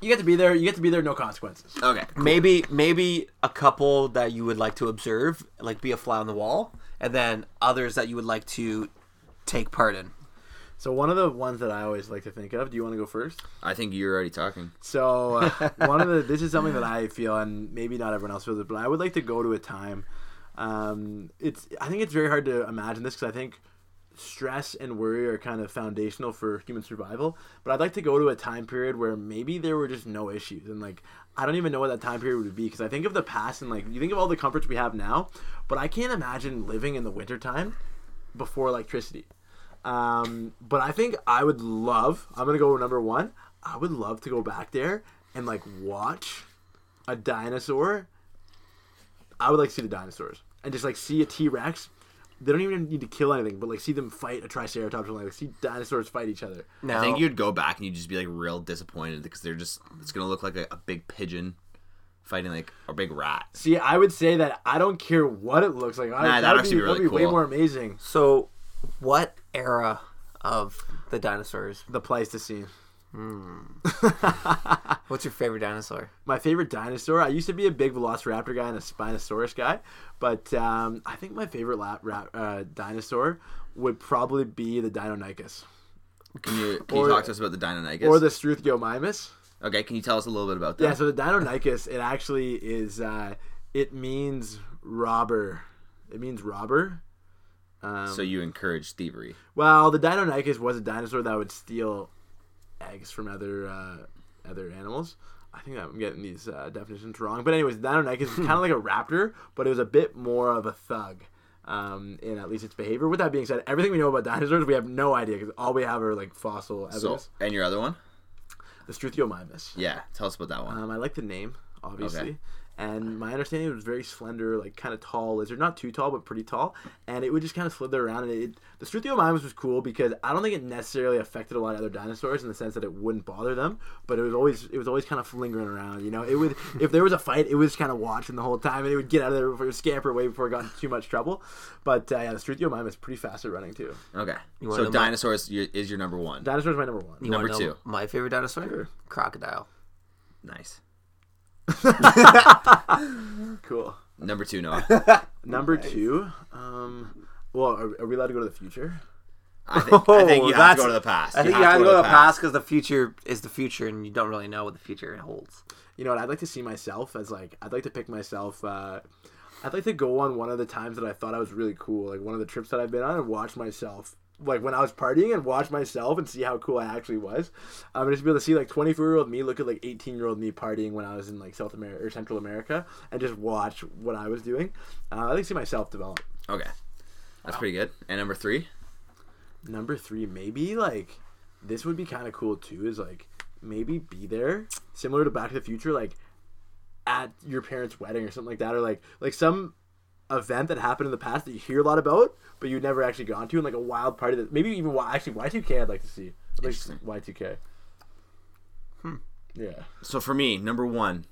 You get to be there. You get to be there. No consequences. Okay. Maybe maybe a couple that you would like to observe, like be a fly on the wall, and then others that you would like to take part in. So one of the ones that I always like to think of. Do you want to go first? I think you're already talking. So uh, one of the this is something that I feel, and maybe not everyone else feels it, but I would like to go to a time. Um, it's I think it's very hard to imagine this because I think stress and worry are kind of foundational for human survival. But I'd like to go to a time period where maybe there were just no issues, and like I don't even know what that time period would be because I think of the past and like you think of all the comforts we have now, but I can't imagine living in the wintertime before electricity. Um, but I think I would love. I'm gonna go number one. I would love to go back there and like watch a dinosaur. I would like to see the dinosaurs and just like see a T Rex. They don't even need to kill anything, but like see them fight a Triceratops or like, like see dinosaurs fight each other. Now, I think you'd go back and you'd just be like real disappointed because they're just it's gonna look like a, a big pigeon fighting like a big rat. See, I would say that I don't care what it looks like. I, Nah, that'd that'd be, actually be really that'd be way more amazing. so what era of the dinosaurs? The Pleistocene. What's your favorite dinosaur? my favorite dinosaur. I used to be a big Velociraptor guy and a Spinosaurus guy, but um, I think my favorite la- ra- uh, dinosaur would probably be the Deinonychus Can you can you Or- talk to us about the Deinonychus? or the Struthiomimus. Okay, can you tell us a little bit about that? Yeah, so the Deinonychus, it actually is. Uh, it means robber. It means robber. Um, So you encourage thievery. well, the Deinonychus was a dinosaur that would steal eggs from other uh, other animals. I think I'm getting these uh, definitions wrong, but anyways, the Deinonychus is kind of like a raptor, but it was a bit more of a thug. Um, in at least its behavior. With that being said, everything we know about dinosaurs, we have no idea because all we have are like fossil So, and your other one? the Struthiomimus. Yeah, tell us about that one. Um, I like the name, obviously. Okay. And my understanding it was very slender, like kind of tall lizard, not too tall, but pretty tall. And it would just kind of slither around. And it, the Struthiomimus was cool because I don't think it necessarily affected a lot of other dinosaurs in the sense that it wouldn't bother them, but it was always it was always kind of lingering around. You know, it would if there was a fight, it was kind of watching the whole time, and it would get out of there before it would scamper away before it got into too much trouble. But uh, yeah, the Struthiomimus is pretty fast at running too. Okay. So know my- dinosaurs is your number one. Dinosaurs my number one. You Number two. My favorite dinosaur? Sure. Crocodile. Nice. Cool. Number two, Noah. Number two, um, well, are, are we allowed to go to the future? I think, I think you have to that's- go to the past. I think you have to go to the past. past because the future is the future, and you don't really know what the future holds. You know what? I'd like to see myself as like I'd like to pick myself. Uh, I'd like to go on one of the times that I thought I was really cool, like one of the trips that I've been on, and watch myself. Like when I was partying and watch myself and see how cool I actually was. I'm just be able to see like 24 year old me look at like 18 year old me partying when I was in like South America or Central America and just watch what I was doing. Uh, I'd like to see myself develop. Okay. That's pretty good. And number three? Number three, maybe like this would be kind of cool too. Is like maybe be there, similar to Back to the Future, like at your parents' wedding or something like that, or like like some event that happened in the past that you hear a lot about, but you've never actually gone to, and like a wild party that maybe even actually Y two K. I'd like to see. I'd like Interesting. Y two K. Hmm. Yeah. So for me, number one,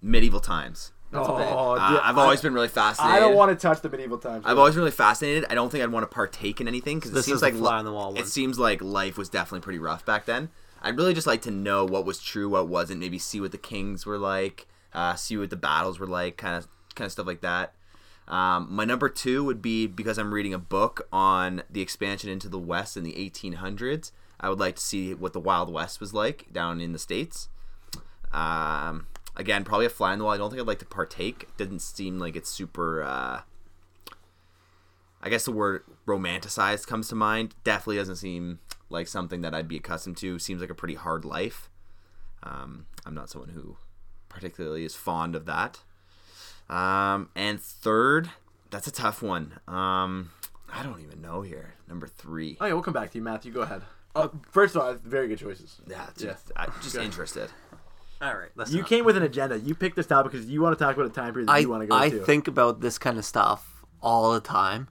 medieval times. oh. Uh, dude, I've always I, been really fascinated. I don't want to touch the medieval times. I've always been really fascinated. I don't think I'd want to partake in anything because it seems is like fly on the wall one. It seems like life was definitely pretty rough back then. I'd really just like to know what was true, what wasn't. Maybe see what the kings were like, uh, see what the battles were like, kind of kind of stuff like that. Um, my number two would be because I'm reading a book on the expansion into the West in the 1800s. I would like to see what the Wild West was like down in the states. Um, again, probably a fly in the wall. I don't think I'd like to partake. Doesn't seem like it's super. Uh, I guess the word romanticized comes to mind. Definitely doesn't seem like something that I'd be accustomed to. Seems like a pretty hard life. Um, I'm not someone who particularly is fond of that. Um, and third, that's a tough one. Um, I don't even know here. Number three. Oh yeah, we'll come back to you, Matthew. Go ahead. Uh, first of all, very good choices. Yeah, Yeah. just, I'm just interested. All right, let's. You came with an agenda. You picked this topic because you want to talk about a time period that I you want to go I to. think about this kind of stuff all the time,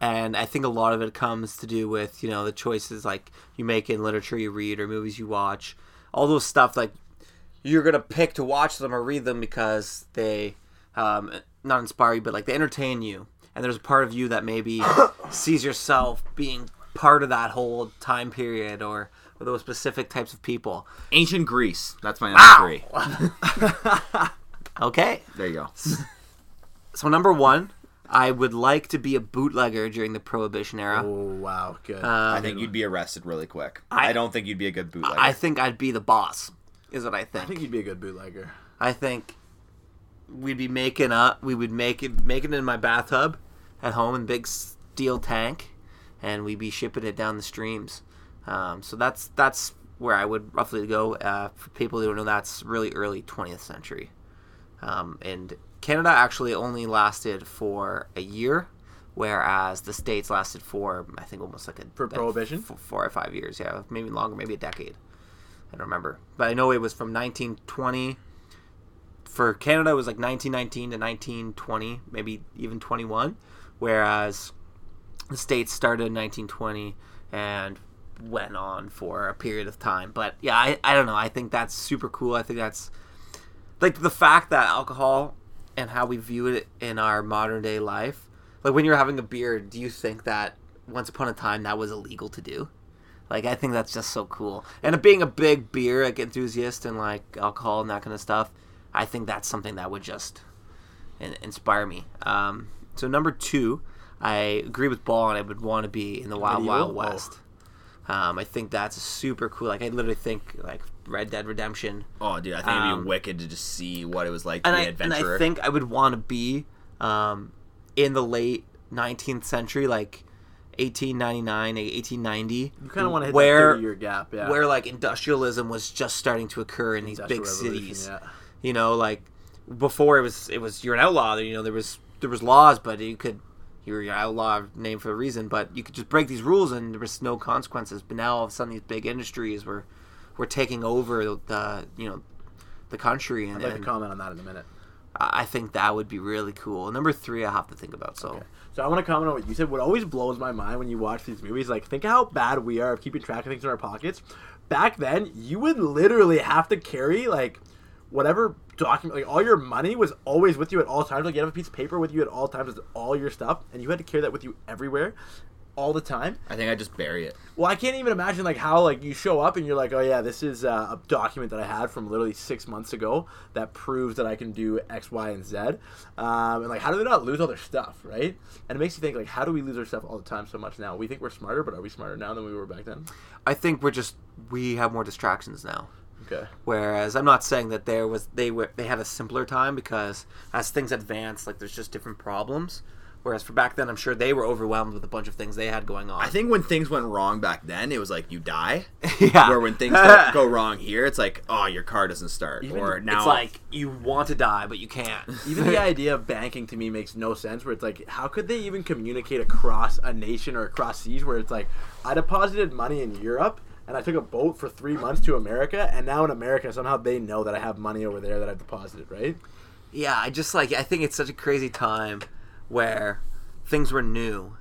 and I think a lot of it comes to do with you know the choices like you make in literature you read or movies you watch, all those stuff like you're gonna pick to watch them or read them because they um, not inspire you but like they entertain you, and there's a part of you that maybe sees yourself being part of that whole time period or. or those specific types of people. Ancient Greece. That's my number three. Okay, There you go. So number one, I would like to be a bootlegger during the Prohibition era. Oh wow, good. I think you'd be arrested really quick. I, don't think you'd be a good bootlegger. I think I'd be the boss. Is what I think. I think you'd be a good bootlegger. I think we'd be making up. We would make it, making it in my bathtub at home in big steel tank, and we'd be shipping it down the streams. Um, so that's that's where I would roughly go. Uh, for people who don't know, that's really early 20th century. Um, and Canada actually only lasted for a year, whereas the states lasted for I think almost like a For like Prohibition? f- four or five years. Yeah, maybe longer, maybe a decade. I don't remember, but I know it was from 1920 for Canada. It was like 1919 to 1920, maybe even 21, whereas the states started in 1920 and went on for a period of time. But yeah, I, I don't know. I think that's super cool. I think that's like the fact that alcohol and how we view it in our modern day life. Like when you're having a beer, do you think that once upon a time that was illegal to do? Like I think that's just so cool. And being a big beer like enthusiast and like alcohol and that kind of stuff, I think that's something that would just inspire me. Um, so number two, I agree with Ball, and I would want to be in the Wild Wild. West. Um, I think that's super cool. Like I literally think like Red Dead Redemption, Oh, dude, I think it'd Um, be wicked to just see what it was like to and be I an and. I think I would want to be um, in the late 19th century, like 1899, 1890. You kind of want to hit where that 30 year gap, yeah. where like industrialism was just starting to occur in these big cities. yeah. You know, like before it was it was you're an outlaw. You know, there was there was laws, but you could you were your outlaw name for a reason, but you could just break these rules and there was no consequences. But now all of a sudden these big industries were were taking over the you know the country, and, I'd like to comment on that in a minute. I I think that would be really cool. Number three, I have to think about. So So I want to comment on what you said. What always blows my mind when you watch these movies, like think how bad we are of keeping track of things in our pockets. Back then, you would literally have to carry like whatever document, like all your money was always with you at all times. Like you have a piece of paper with you at all times with all your stuff, and you had to carry that with you everywhere, all the time. I think I'd just bury it. Well, I can't even imagine like how like you show up and you're like, oh yeah, this is uh, a document that I had from literally six months ago that proves that I can do X, Y, and Z. Um, and like, how do they not lose all their stuff, right? And it makes you think like, how do we lose our stuff all the time so much now? We think we're smarter, but are we smarter now than we were back then? I think we're just we have more distractions now. Okay. Whereas I'm not saying that there was they were they had a simpler time because as things advance, like there's just different problems. Whereas for back then, I'm sure they were overwhelmed with a bunch of things they had going on. I think when things went wrong back then, it was like you die. yeah. Where when things don't go wrong here, it's like, oh, your car doesn't start, Even or now it's like you want to die but you can't. Even the idea of banking to me makes no sense. Where it's like, how could they even communicate across a nation or across seas? Where it's like, I deposited money in Europe and I took a boat for three months to America, and now in America somehow they know that I have money over there that I've deposited, right? yeah, I just like I think it's such a crazy time where things were new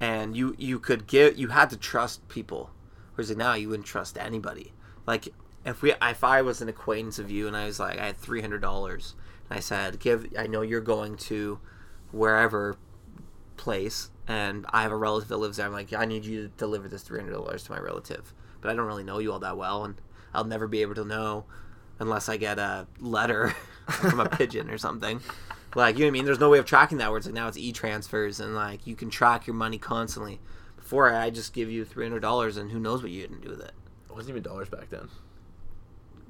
and you you could give you had to trust people. Whereas now you wouldn't trust anybody. Like if we if I was an acquaintance of you and I was like I had three hundred dollars and I said give I know you're going to wherever place and I have a relative that lives there. I'm like I need you to deliver this three hundred dollars to my relative, but I don't really know you all that well and I'll never be able to know unless I get a letter from a pigeon or something. Like you know what I mean? There's no way of tracking that. Where it's like now it's e-transfers and like you can track your money constantly. Before I just give you three hundred dollars and who knows what you didn't do with it? It wasn't even dollars back then.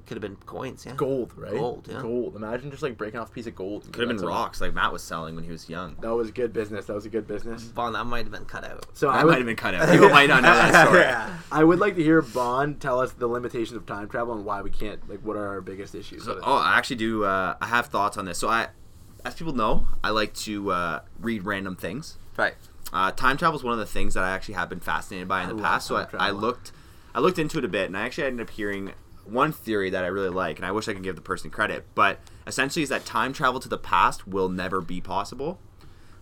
Could have been coins, yeah. Gold, right? Gold, yeah. Gold. Imagine just like breaking off a piece of gold. could have been rocks, like Matt was selling when he was young. That was good business. That was a good business. Bond that might have been cut out. So That I would, might have been cut out. People might not know that story. Yeah. I would like to hear Bond tell us the limitations of time travel and why we can't. Like, what are our biggest issues? So, oh, I actually do. Uh, I have thoughts on this. So, I, as people know, I like to uh, read random things. Right. Uh, time travel is one of the things that I actually have been fascinated by in I the past. So I, I looked, I looked into it a bit, and I actually ended up hearing one theory that I really like, and I wish I could give the person credit. But essentially, is that time travel to the past will never be possible.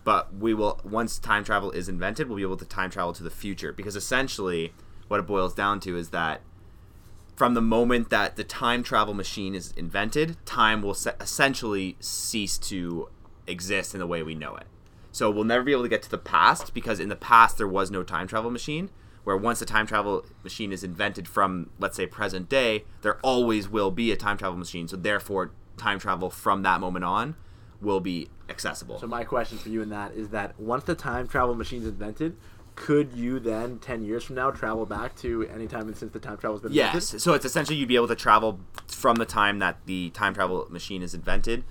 But we will once time travel is invented, we'll be able to time travel to the future because essentially, what it boils down to is that from the moment that the time travel machine is invented, time will se- essentially cease to exist in the way we know it. So we'll never be able to get to the past because in the past there was no time travel machine. Where once the time travel machine is invented from, let's say, present day, there always will be a time travel machine. So therefore, time travel from that moment on will be accessible. So my question for you in that is that once the time travel machine is invented, could you then ten years from now travel back to any time since the time travel's been Yes. invented? So it's essentially you'd be able to travel from the time that the time travel machine is invented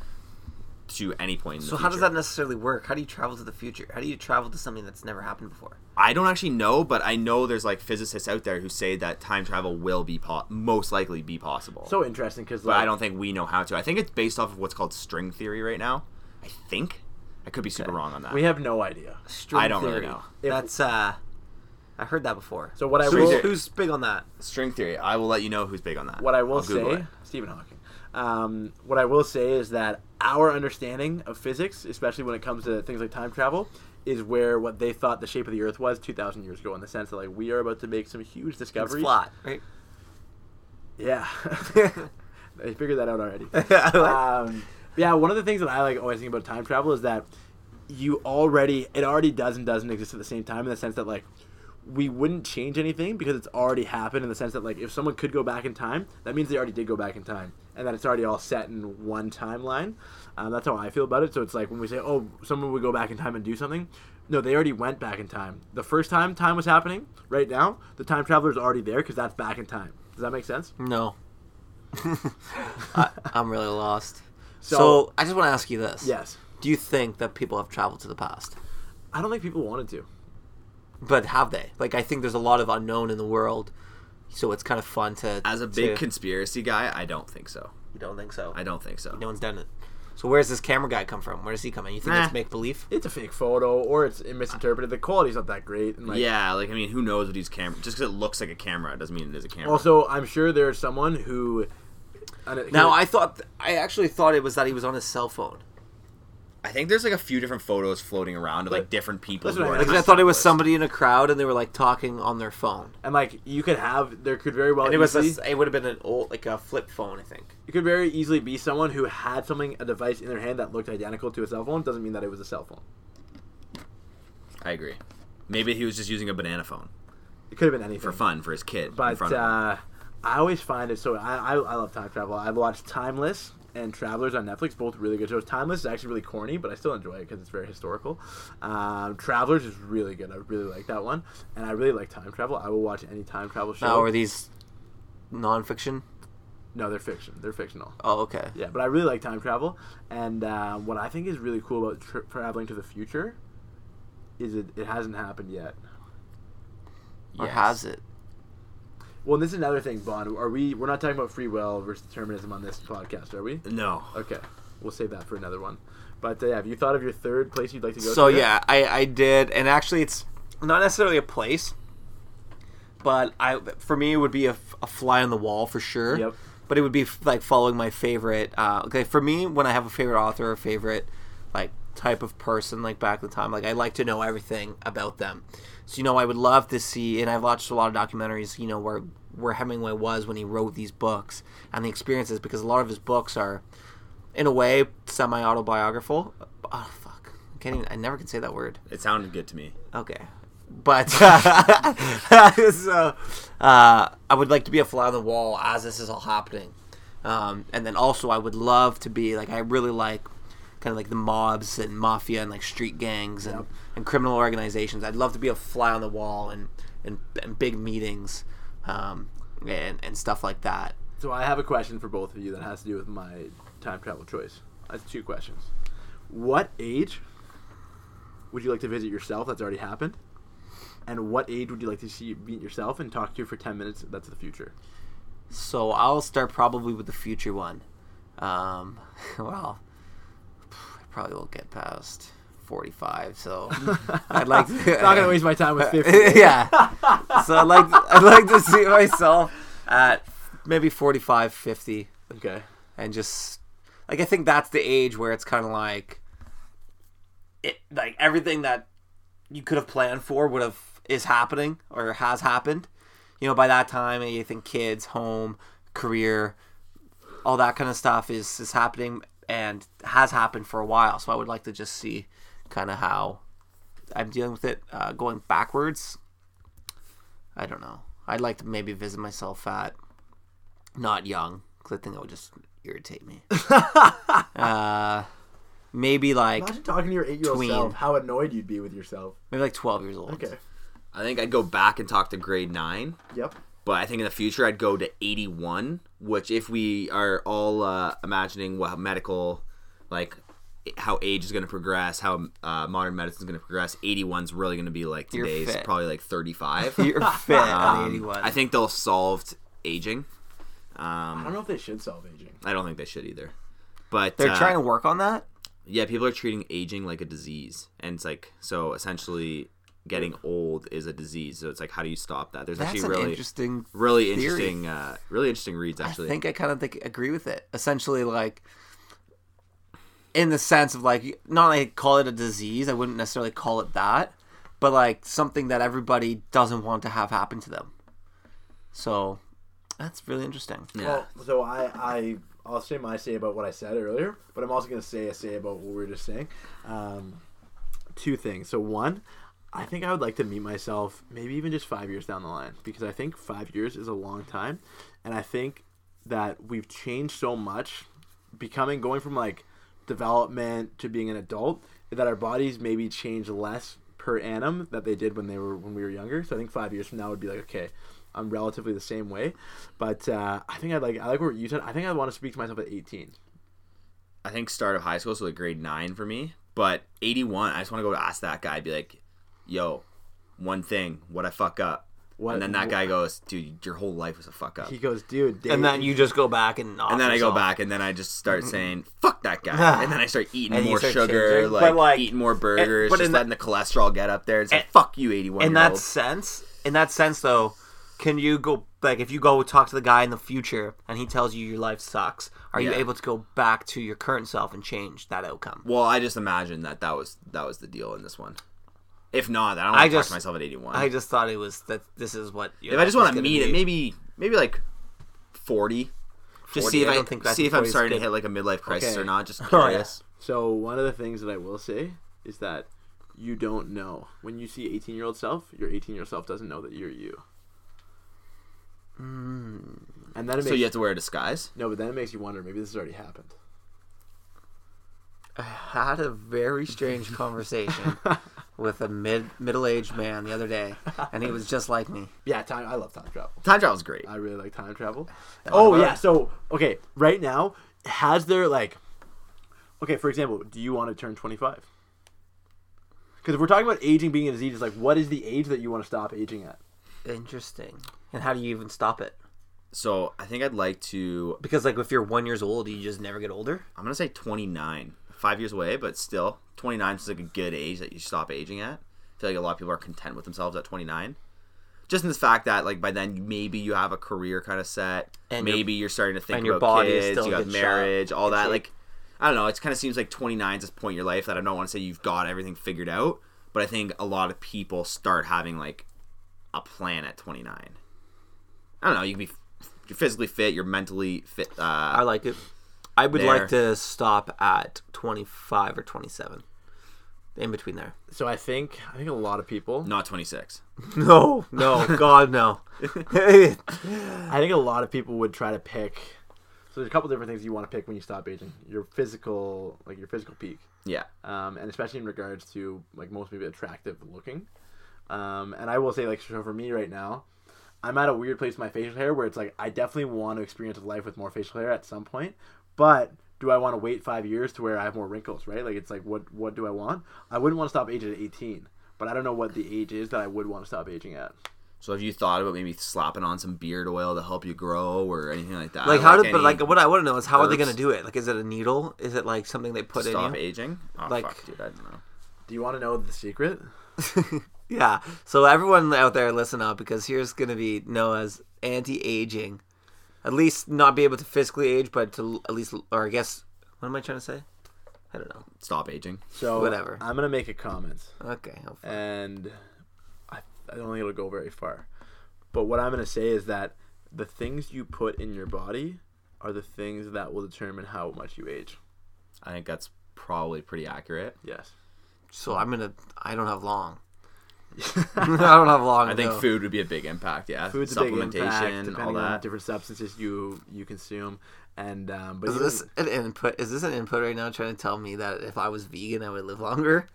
to any point in the So how does that necessarily work? How do you travel to the future? How do you travel to something that's never happened before? I don't actually know, but I know there's like physicists out there who say that time travel will be po- most likely be possible. So interesting because but I don't think we know how to. I think it's based off of what's called string theory right now. I think I could be super wrong on that. we have no idea. String theory. I don't really know. If- That's uh, I heard that before. So what I who's, will who's big on that? string theory. I will let you know who's big on that. what I will I'll say. Stephen Hawking. Um, what I will say is that our understanding of physics, especially when it comes to things like time travel, is where what they thought the shape of the Earth was 2,000 years ago. In the sense that like we are about to make some huge It's discoveries. flat, right? Yeah, I figured that out already. Um, yeah, one of the things that I like always think about time travel is that you already it already does and doesn't exist at the same time in the sense that like we wouldn't change anything because it's already happened in the sense that like if someone could go back in time, that means they already did go back in time, and that it's already all set in one timeline. Um, that's how I feel about it. So it's like when we say, "Oh, someone would go back in time and do something," no, they already went back in time. The first time time was happening, right now, the time traveler is already there because that's back in time. Does that make sense? No. I, I'm really lost. So, So- I just want to ask you this. Yes. Do you think that people have traveled to the past? I don't think people wanted to. But have they? Like, I think there's a lot of unknown in the world, so it's kind of fun to. As a big to- conspiracy guy, I don't think so. you don't think so? I don't think so. No one's done it. So where's this camera guy come from? Where does he come in? You think Nah. it's make believe? It's a fake photo or it's misinterpreted. The quality's not that great. And like, yeah, like I mean, who knows what he's camera? Just because it looks like a camera doesn't mean it is a camera. Also, I'm sure there's someone who. and- Now I thought I actually thought it was that he was on his cell phone. I think there's like a few different photos floating around of like But- different people. That's who what I are mean. Like, I thought it was somebody in a crowd and they were like talking on their phone. and like you could have there could very well And it was a, it would have been an old like a flip phone, I think. it could very easily be someone who had something a device in their hand that looked identical to a cell phone. Doesn't mean that it was a cell phone. I agree. Maybe he was just using a banana phone It could have been anything for fun for his kid. in But front of him. uh, I always find it so. I, I I love time travel. I've watched Timeless and Travelers on Netflix, both really good shows. Timeless is actually really corny, but I still enjoy it because it's very historical. Um, Travelers is really good. I really like that one, and I really like time travel. I will watch any time travel show. Now are these nonfiction? no, they're fiction. They're fictional. Oh, okay. Yeah, but I really like time travel, and uh, what I think is really cool about tra- traveling to the future is it, it hasn't happened yet. Or has it? Well, and this is another thing, Bond. Are we? We're not talking about free will versus determinism on this podcast, are we? No. Okay, we'll save that for another one. But uh, yeah, have you thought of your third place you'd like to go? To? So to? yeah, I I did, and actually, it's not necessarily a place, but I for me it would be a fly on the wall for sure. Yep. But it would be f- like following my favorite. Uh, okay, for me, when I have a favorite author or favorite like type of person, like back in the time, like I like to know everything about them. So you know, I would love to see, and I've watched a lot of documentaries. You know, where where Hemingway was when he wrote these books and the experiences, because a lot of his books are, in a way, semi autobiographical. Oh fuck! I can't even. I never can say that word. It sounded good to me. Okay. But so uh, I would like to be a fly on the wall as this is all happening, um, and then also I would love to be like I really like kind of like the mobs and mafia and like street gangs and, Yep. and criminal organizations. I'd love to be a fly on the wall and and, and big meetings um, and and stuff like that. So I have a question for both of you that has to do with my time travel choice. That's two questions. What age would you like to visit yourself? That's already happened. And what age would you like to see meet yourself and talk to you for ten minutes? That's the future. So I'll start probably with the future one. Um, well, probably won't get past forty-five. So I'd like to. Not gonna waste my time with fifty. yeah. So I'd like I'd like to see myself at maybe 45, 50, Okay. and just like I think that's the age where it's kind of like it like everything that you could have planned for would have is happening or has happened. You know, by that time, you think kids, home, career, all that kind of stuff is is happening and has happened for a while. So I would like to just see kind of how I'm dealing with it uh, going backwards. I don't know. I'd like to maybe visit myself at not young because I think that would just irritate me. uh, maybe like Imagine talking to your eight-year-old self. How annoyed you'd be with yourself. maybe like 12 years old. Okay. I think I'd go back and talk to grade nine. Yep. But I think in the future I'd go to 81, which if we are all uh, imagining what medical, like how age is going to progress, how uh, modern medicine is going to progress, 81's really going to be like You're today's fit. probably like 35. You're fit at Um, 81. I think they'll solved aging. um, I don't know if they should solve aging. I don't think they should either. But They're uh, trying to work on that. yeah, people are treating aging like a disease, and it's like so essentially getting old is a disease. So it's like how do you stop that? There's That's actually an really interesting really theory. interesting uh, really interesting reads Actually, I think I kind of think agree with it. Essentially, like in the sense of like not like call it a disease. I wouldn't necessarily call it that, but like something that everybody doesn't want to have happen to them. So that's really interesting. yeah. Well, so I, I, I'll say my say about what I said earlier, but I'm also going to say a say about what we were just saying. Um, two things. So one, I think I would like to meet myself maybe even just five years down the line because I think five years is a long time, and I think that we've changed so much, becoming going from like development to being an adult, that our bodies maybe change less per annum that they did when they were when we were younger. So I think five years from now would be like okay. I'm relatively the same way, but uh, I think I'd like I like what you said. I think I want to speak to myself at 18. I think start of high school, so like grade nine for me. But 81, I just want to go ask that guy, be like, yo, one thing, what I fuck up. What- and then that guy goes, dude, your whole life was a fuck up. He goes, dude, And then you just go back and and then I go back and then I just start saying, fuck that guy. and then I start eating And you more start sugar, changing. like, But, like- eating more burgers, but just in that- letting the cholesterol get up there. It's like, And- fuck you, 81 in that sense, in that sense though, can you go like if you go talk to the guy in the future and he tells you your life sucks, are you Yeah. able to go back to your current self and change that outcome? Well, I just imagine that that was that was the deal in this one. If not, I don't I want to talk just- to myself at 81. I just thought it was that this is what. your if I just want to meet be. it, maybe maybe like 40. Just 40, see if I I, don't think that see if I'm 40 is starting to hit like a midlife crisis Okay. or not. Just Oh, yeah. curious. So one of the things that I will say is that you don't know when you see 18 year old self. Your 18 year old self doesn't know that you're you. Hmm. And then it makes So you have to wear a disguise. no, but then it makes you wonder. Maybe this has already happened. I had a very strange conversation with a mid middle aged man the other day, and he was just like me. Yeah, time. I love time travel. Time travel's great. I really like time travel. Oh yeah. So okay, right now, has there like, okay, for example, do you want to turn 25? Because if we're talking about aging being a disease, it's like, what is the age that you want to stop aging at? Interesting. And how do you even stop it? So I think I'd like to. Because like if you're one years old, you just never get older. I'm gonna say 29. Five years away, but still 29 is like a good age that you stop aging at. I feel like a lot of people are content with themselves at 29. Just in the fact that like by then maybe you have a career kind of set, And your- maybe you're starting to think and your about body kids, you in got good shape- marriage, all good that. shape. Like I don't know. It kind of seems like 29 is this point in your life that I don't want to say you've got everything figured out, but I think a lot of people start having like a plan at 29. I don't know. You can be you're physically fit, you're mentally fit. Uh, I like it. I would There. like to stop at 25 or 27. In between there. So I think I think a lot of people. not 26. No, no, God, no. I think a lot of people would try to pick. So there's a couple different things you want to pick when you stop aging. Your physical, like your physical peak, Yeah. um, and especially in regards to like most people attractive looking. Um, and I will say, like, so for me right now, I'm at a weird place with my facial hair where it's like I definitely want to experience life with more facial hair at some point, but do I want to wait five years to where I have more wrinkles? Right? Like, it's like what what do I want? I wouldn't want to stop aging at 18, but I don't know what the age is that I would want to stop aging at. So have you thought about maybe slapping on some beard oil to help you grow or anything like that? like, how did, but like, what I want to know is how are they going to do it? Like, is it a needle? Is it like something they to put in stop you? aging? Oh, Like- fuck, dude, I don't know. Do you want to know the secret? Yeah. So everyone out there, listen up because here's going to be Noah's anti-aging. At least not be able to physically age, but to at least, or I guess, what am I trying to say? I don't know. Stop aging. So Whatever. I'm gonna make a comment. Okay. I'll- and I, I don't think it'll go very far. But what I'm going to say is that the things you put in your body are the things that will determine how much you age. I think that's probably pretty accurate. Yes. So I'm gonna. I don't have long. I don't have long. I think no. food would be a big impact. Yeah, Food's a big supplementation, impact all depending on that. different substances you you consume, and um, but Is even- this an input? Is this an input right now trying to tell me that if I was vegan, I would live longer?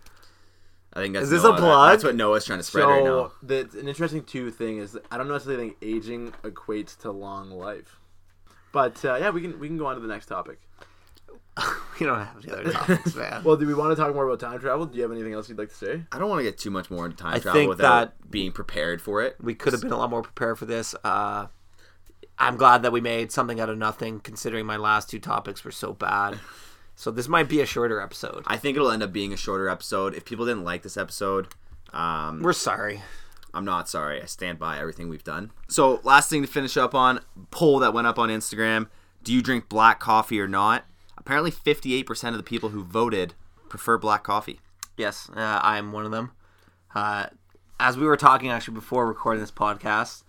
I think that's Is this Noah. a plug? That's what Noah's trying to spread right now. so the, an interesting two thing is I don't necessarily think aging equates to long life, but uh, yeah, we can we can go on to the next topic. We don't have the other topics, man. Well, do we want to talk more about time travel? Do you have anything else you'd like to say? I don't want to get too much more into time I travel think without being prepared for it. we could have been a lot more prepared for this. Uh, I'm glad that we made something out of nothing, considering my last two topics were so bad. So this might be a shorter episode. I think it'll end up being a shorter episode. If people didn't like this episode, um, We're sorry. I'm not sorry. I stand by everything we've done. So, last thing to finish up on poll that went up on Instagram: Do you drink black coffee or not? Apparently, 58% of the people who voted prefer black coffee. Yes, uh, I am one of them. Uh, as we were talking actually before recording this podcast,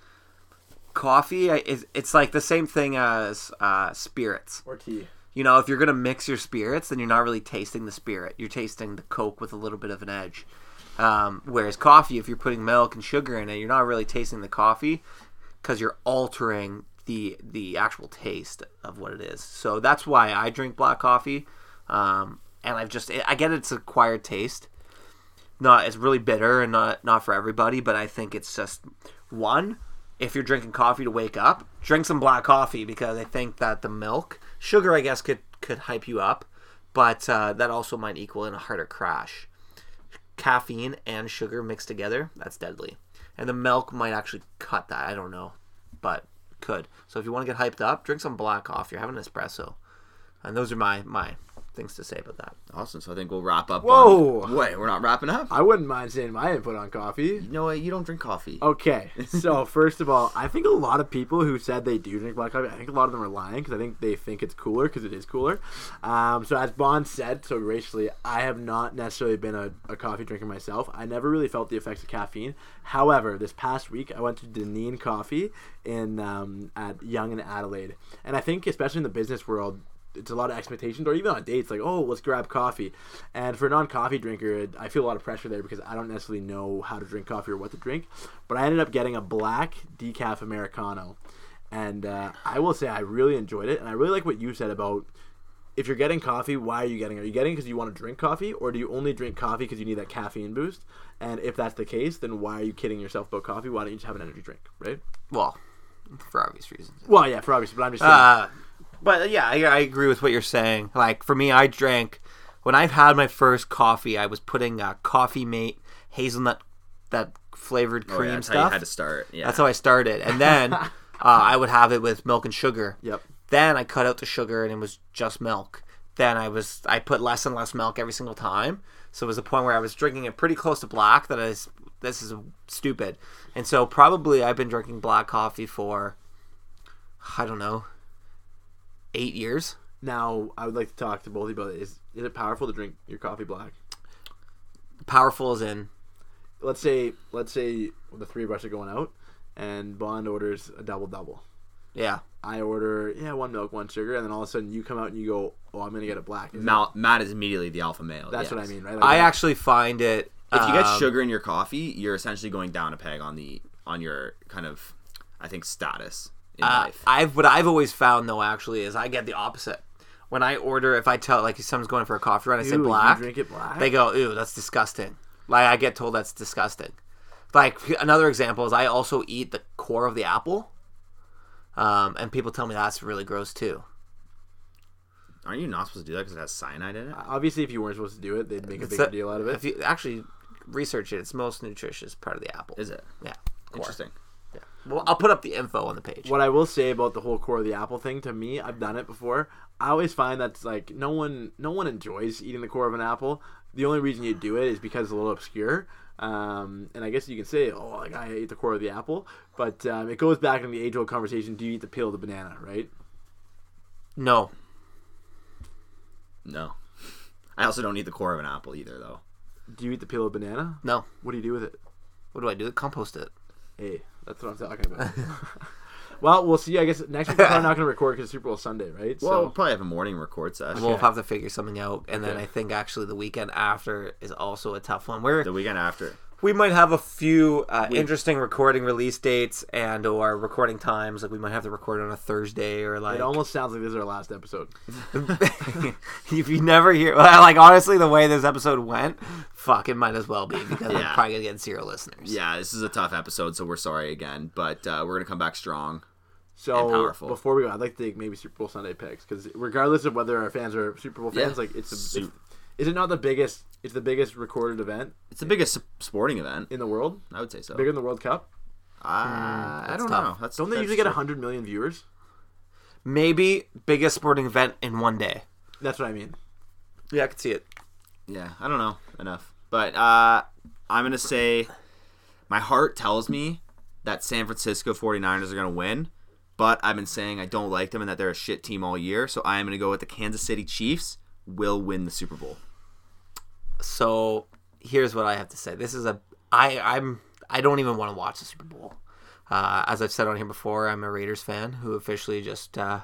coffee is it's like the same thing as uh, spirits. Or tea? You know, if you're gonna mix your spirits, then you're not really tasting the spirit. You're tasting the Coke with a little bit of an edge. Um, whereas coffee, if you're putting milk and sugar in it, you're not really tasting the coffee because you're altering the the actual taste of what it is. So that's why I drink black coffee. Um, and I've just I get it's acquired taste. Not it's really bitter and not not for everybody, but I think it's just one. If you're drinking coffee to wake up, drink some black coffee because I think that the milk, sugar, I guess could could hype you up, but uh, that also might equal in a harder crash. Caffeine and sugar mixed together, that's deadly. And the milk might actually cut that. I don't know, but could. So if you want to get hyped up, drink some black coffee or have an espresso. And those are my my things to say about that. Awesome. So I think we'll wrap up. Whoa. On... Wait, we're not wrapping up. I wouldn't mind saying my input on coffee. You know what? You don't drink coffee. Okay, so first of all, I think a lot of people who said they do drink black coffee, I think a lot of them are lying because I think they think it's cooler because it is cooler. Um, so as Bond said so graciously, I have not necessarily been a, a coffee drinker myself. I never really felt the effects of caffeine. However, this past week I went to Dineen Coffee in um, at Yonge and Adelaide, and I think especially in the business world, it's a lot of expectations, or even on dates, like, oh, let's grab coffee. And for a non coffee drinker, I feel a lot of pressure there because I don't necessarily know how to drink coffee or what to drink. But I ended up getting a black decaf Americano. And uh, I will say I really enjoyed it. And I really like what you said about if you're getting coffee, why are you getting it? Are you getting because you want to drink coffee, or do you only drink coffee because you need that caffeine boost? And if that's the case, then why are you kidding yourself about coffee? Why don't you just have an energy drink, right? Well, for obvious reasons. Well, yeah, for obvious, but I'm just saying. Uh, but yeah, I, I agree with what you're saying. Like for me, I drank when I've had my first coffee. I was putting uh, Coffee Mate hazelnut that flavored Oh, cream yeah, that's how stuff. you had to start. Yeah. That's how I started, and then uh, I would have it with milk and sugar. Yep. Then I cut out the sugar and it was just milk. Then I was I put less and less milk every single time. So it was a point where I was drinking it pretty close to black. That is this is stupid. And so probably I've been drinking black coffee for I don't know eight years. Now, I would like to talk to both of you about it. Is, is it powerful to drink your coffee black? Powerful as in Let's say, let's say the three of us are going out, and Bond orders a double double. yeah. I order yeah one milk, one sugar, and then all of a sudden you come out and you go, oh, I'm gonna get it black. Is that- Mal- Matt is immediately the alpha male. that's what I mean, right? Like I that- actually find it If you get um, sugar in your coffee, you're essentially going down a peg on the on your kind of, I think, status in Uh, life. I've what I've always found though actually is I get the opposite. When I order, if I tell like someone's going for a coffee run, I say Ew, you black. drink it black? They go, "Ew, that's disgusting." Like I get told that's disgusting. Like another example is I also eat the core of the apple, um, and people tell me that's really gross too. Aren't you not supposed to do that because it has cyanide in it? Obviously, if you weren't supposed to do it, they'd make a It's bigger a- deal out of it. If you actually research it, it's most nutritious part of the apple. Is it? Yeah. Interesting. Yeah. Well, I'll put up the info on the page. What I will say about the whole core of the apple thing, to me, I've done it before. I always find that's like no one, no one enjoys eating the core of an apple. The only reason you do it is because it's a little obscure. Um, and I guess you can say, oh, like I ate the core of the apple, but um, it goes back in the age-old conversation: Do you eat the peel of the banana? Right? No. No. I also don't eat the core of an apple either, though. Do you eat the peel of banana? No. What do you do with it? What do I do? Compost it. Hey, that's what I'm talking about. well, we'll see. I guess next week we're probably not going to record because Super Bowl Sunday, right? Well, we'll probably have a morning record session. We'll have to figure something out, and then Okay. I think actually the weekend after is also a tough one. Where the weekend after. We might have a few uh, We- interesting recording release dates and or recording times. Like we might have to record on a Thursday or like. it almost sounds like this is our last episode. if you never hear, like honestly, the way this episode went, fuck, it might as well be because I'm probably gonna get zero listeners. Yeah, this is a tough episode, so we're sorry again, but uh, we're gonna come back strong. So before we go, I'd like to take maybe Super Bowl Sunday picks because regardless of whether our fans are Super Bowl fans, Yeah. like it's, a, Su- it's is it not the biggest? It's the biggest recorded event It's the biggest sporting event. in the world, I would say so. bigger than the World Cup. Uh, I don't tough. know. That's Don't they that's usually get true. hundred million viewers? Maybe biggest sporting event in one day. That's what I mean. Yeah, I could see it. Yeah, I don't know enough, but uh, I'm gonna say my heart tells me that San Francisco 49ers are gonna win, but I've been saying I don't like them and that they're a shit team all year, so I am gonna go with the Kansas City Chiefs will win the Super Bowl. So here's what I have to say. This is a I I'm I don't even want to watch the Super Bowl. Uh, as I've said on here before, I'm a Raiders fan who officially just uh,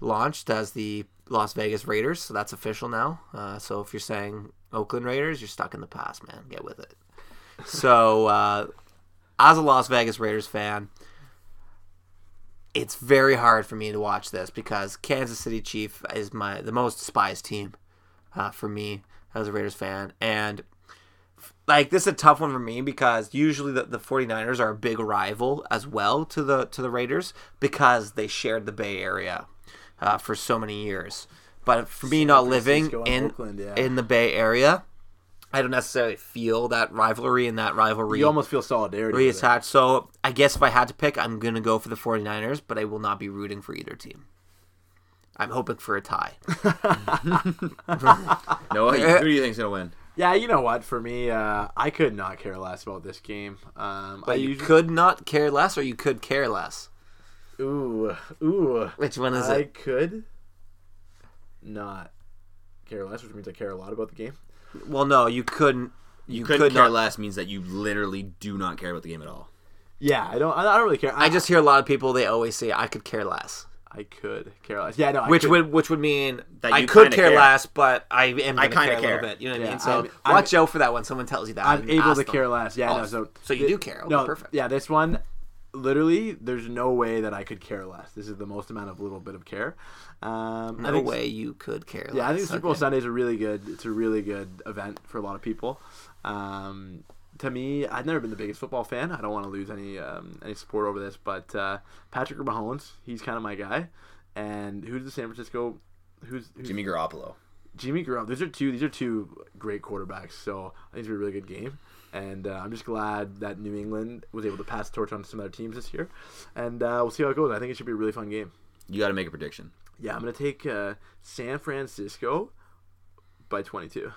launched as the Las Vegas Raiders, so that's official now. Uh, so if you're saying Oakland Raiders, you're stuck in the past, man. Get with it. So, uh, as a Las Vegas Raiders fan, it's very hard for me to watch this because Kansas City Chief is my the most despised team uh, for me as a Raiders fan, and like this is a tough one for me because usually the, the 49ers are a big rival as well to the to the Raiders because they shared the Bay Area uh, for so many years. But for me, not living Francisco in Oakland, yeah. in the Bay Area, I don't necessarily feel that rivalry and that rivalry You almost feel solidarity. reattached. So I guess if I had to pick, I'm gonna go for the 49ers, but I will not be rooting for either team. I'm hoping for a tie. No, who do you think's gonna win? Yeah, you know what? For me, uh, I could not care less about this game. Um, I But you usually, could not care less, or you could care less. ooh, ooh. Which one is I it? I could not care less, which means I care a lot about the game. Well, no, you couldn't. You, Couldn't could care not. less means that you literally do not care about the game at all. Yeah, I don't. I I don't really care. I just hear a lot of people. They always say, "I could care less," I could care less. Yeah, no. I which could. would which would mean That I could care, care. less, but I am. I kinda care a little bit. You know what I mean? So I'm- I'm- watch out for that when someone tells you that. I'm able to them. care less. Yeah, Oh, no. So so you do care. Okay, no, perfect. Yeah, this one, literally, there's no way that I could care less. This is the most amount of little bit of care. Um, I No think, way you could care less. Yeah, I think Super Bowl Okay. Sunday is a really good. It's a really good event for a lot of people. Um, to me, I've never been the biggest football fan. I don't want to lose any um, any support over this, but uh, Patrick Mahomes, he's kind of my guy. And who's the San Francisco? Who's, who's Jimmy Garoppolo. Jimmy Garoppolo. These are two. These are two great quarterbacks. So I think it's a really good game. And uh, I'm just glad that New England was able to pass the torch on to some other teams this year. And uh, we'll see how it goes. I think it should be a really fun game. You got to make a prediction. Yeah, I'm gonna take uh, San Francisco by 22.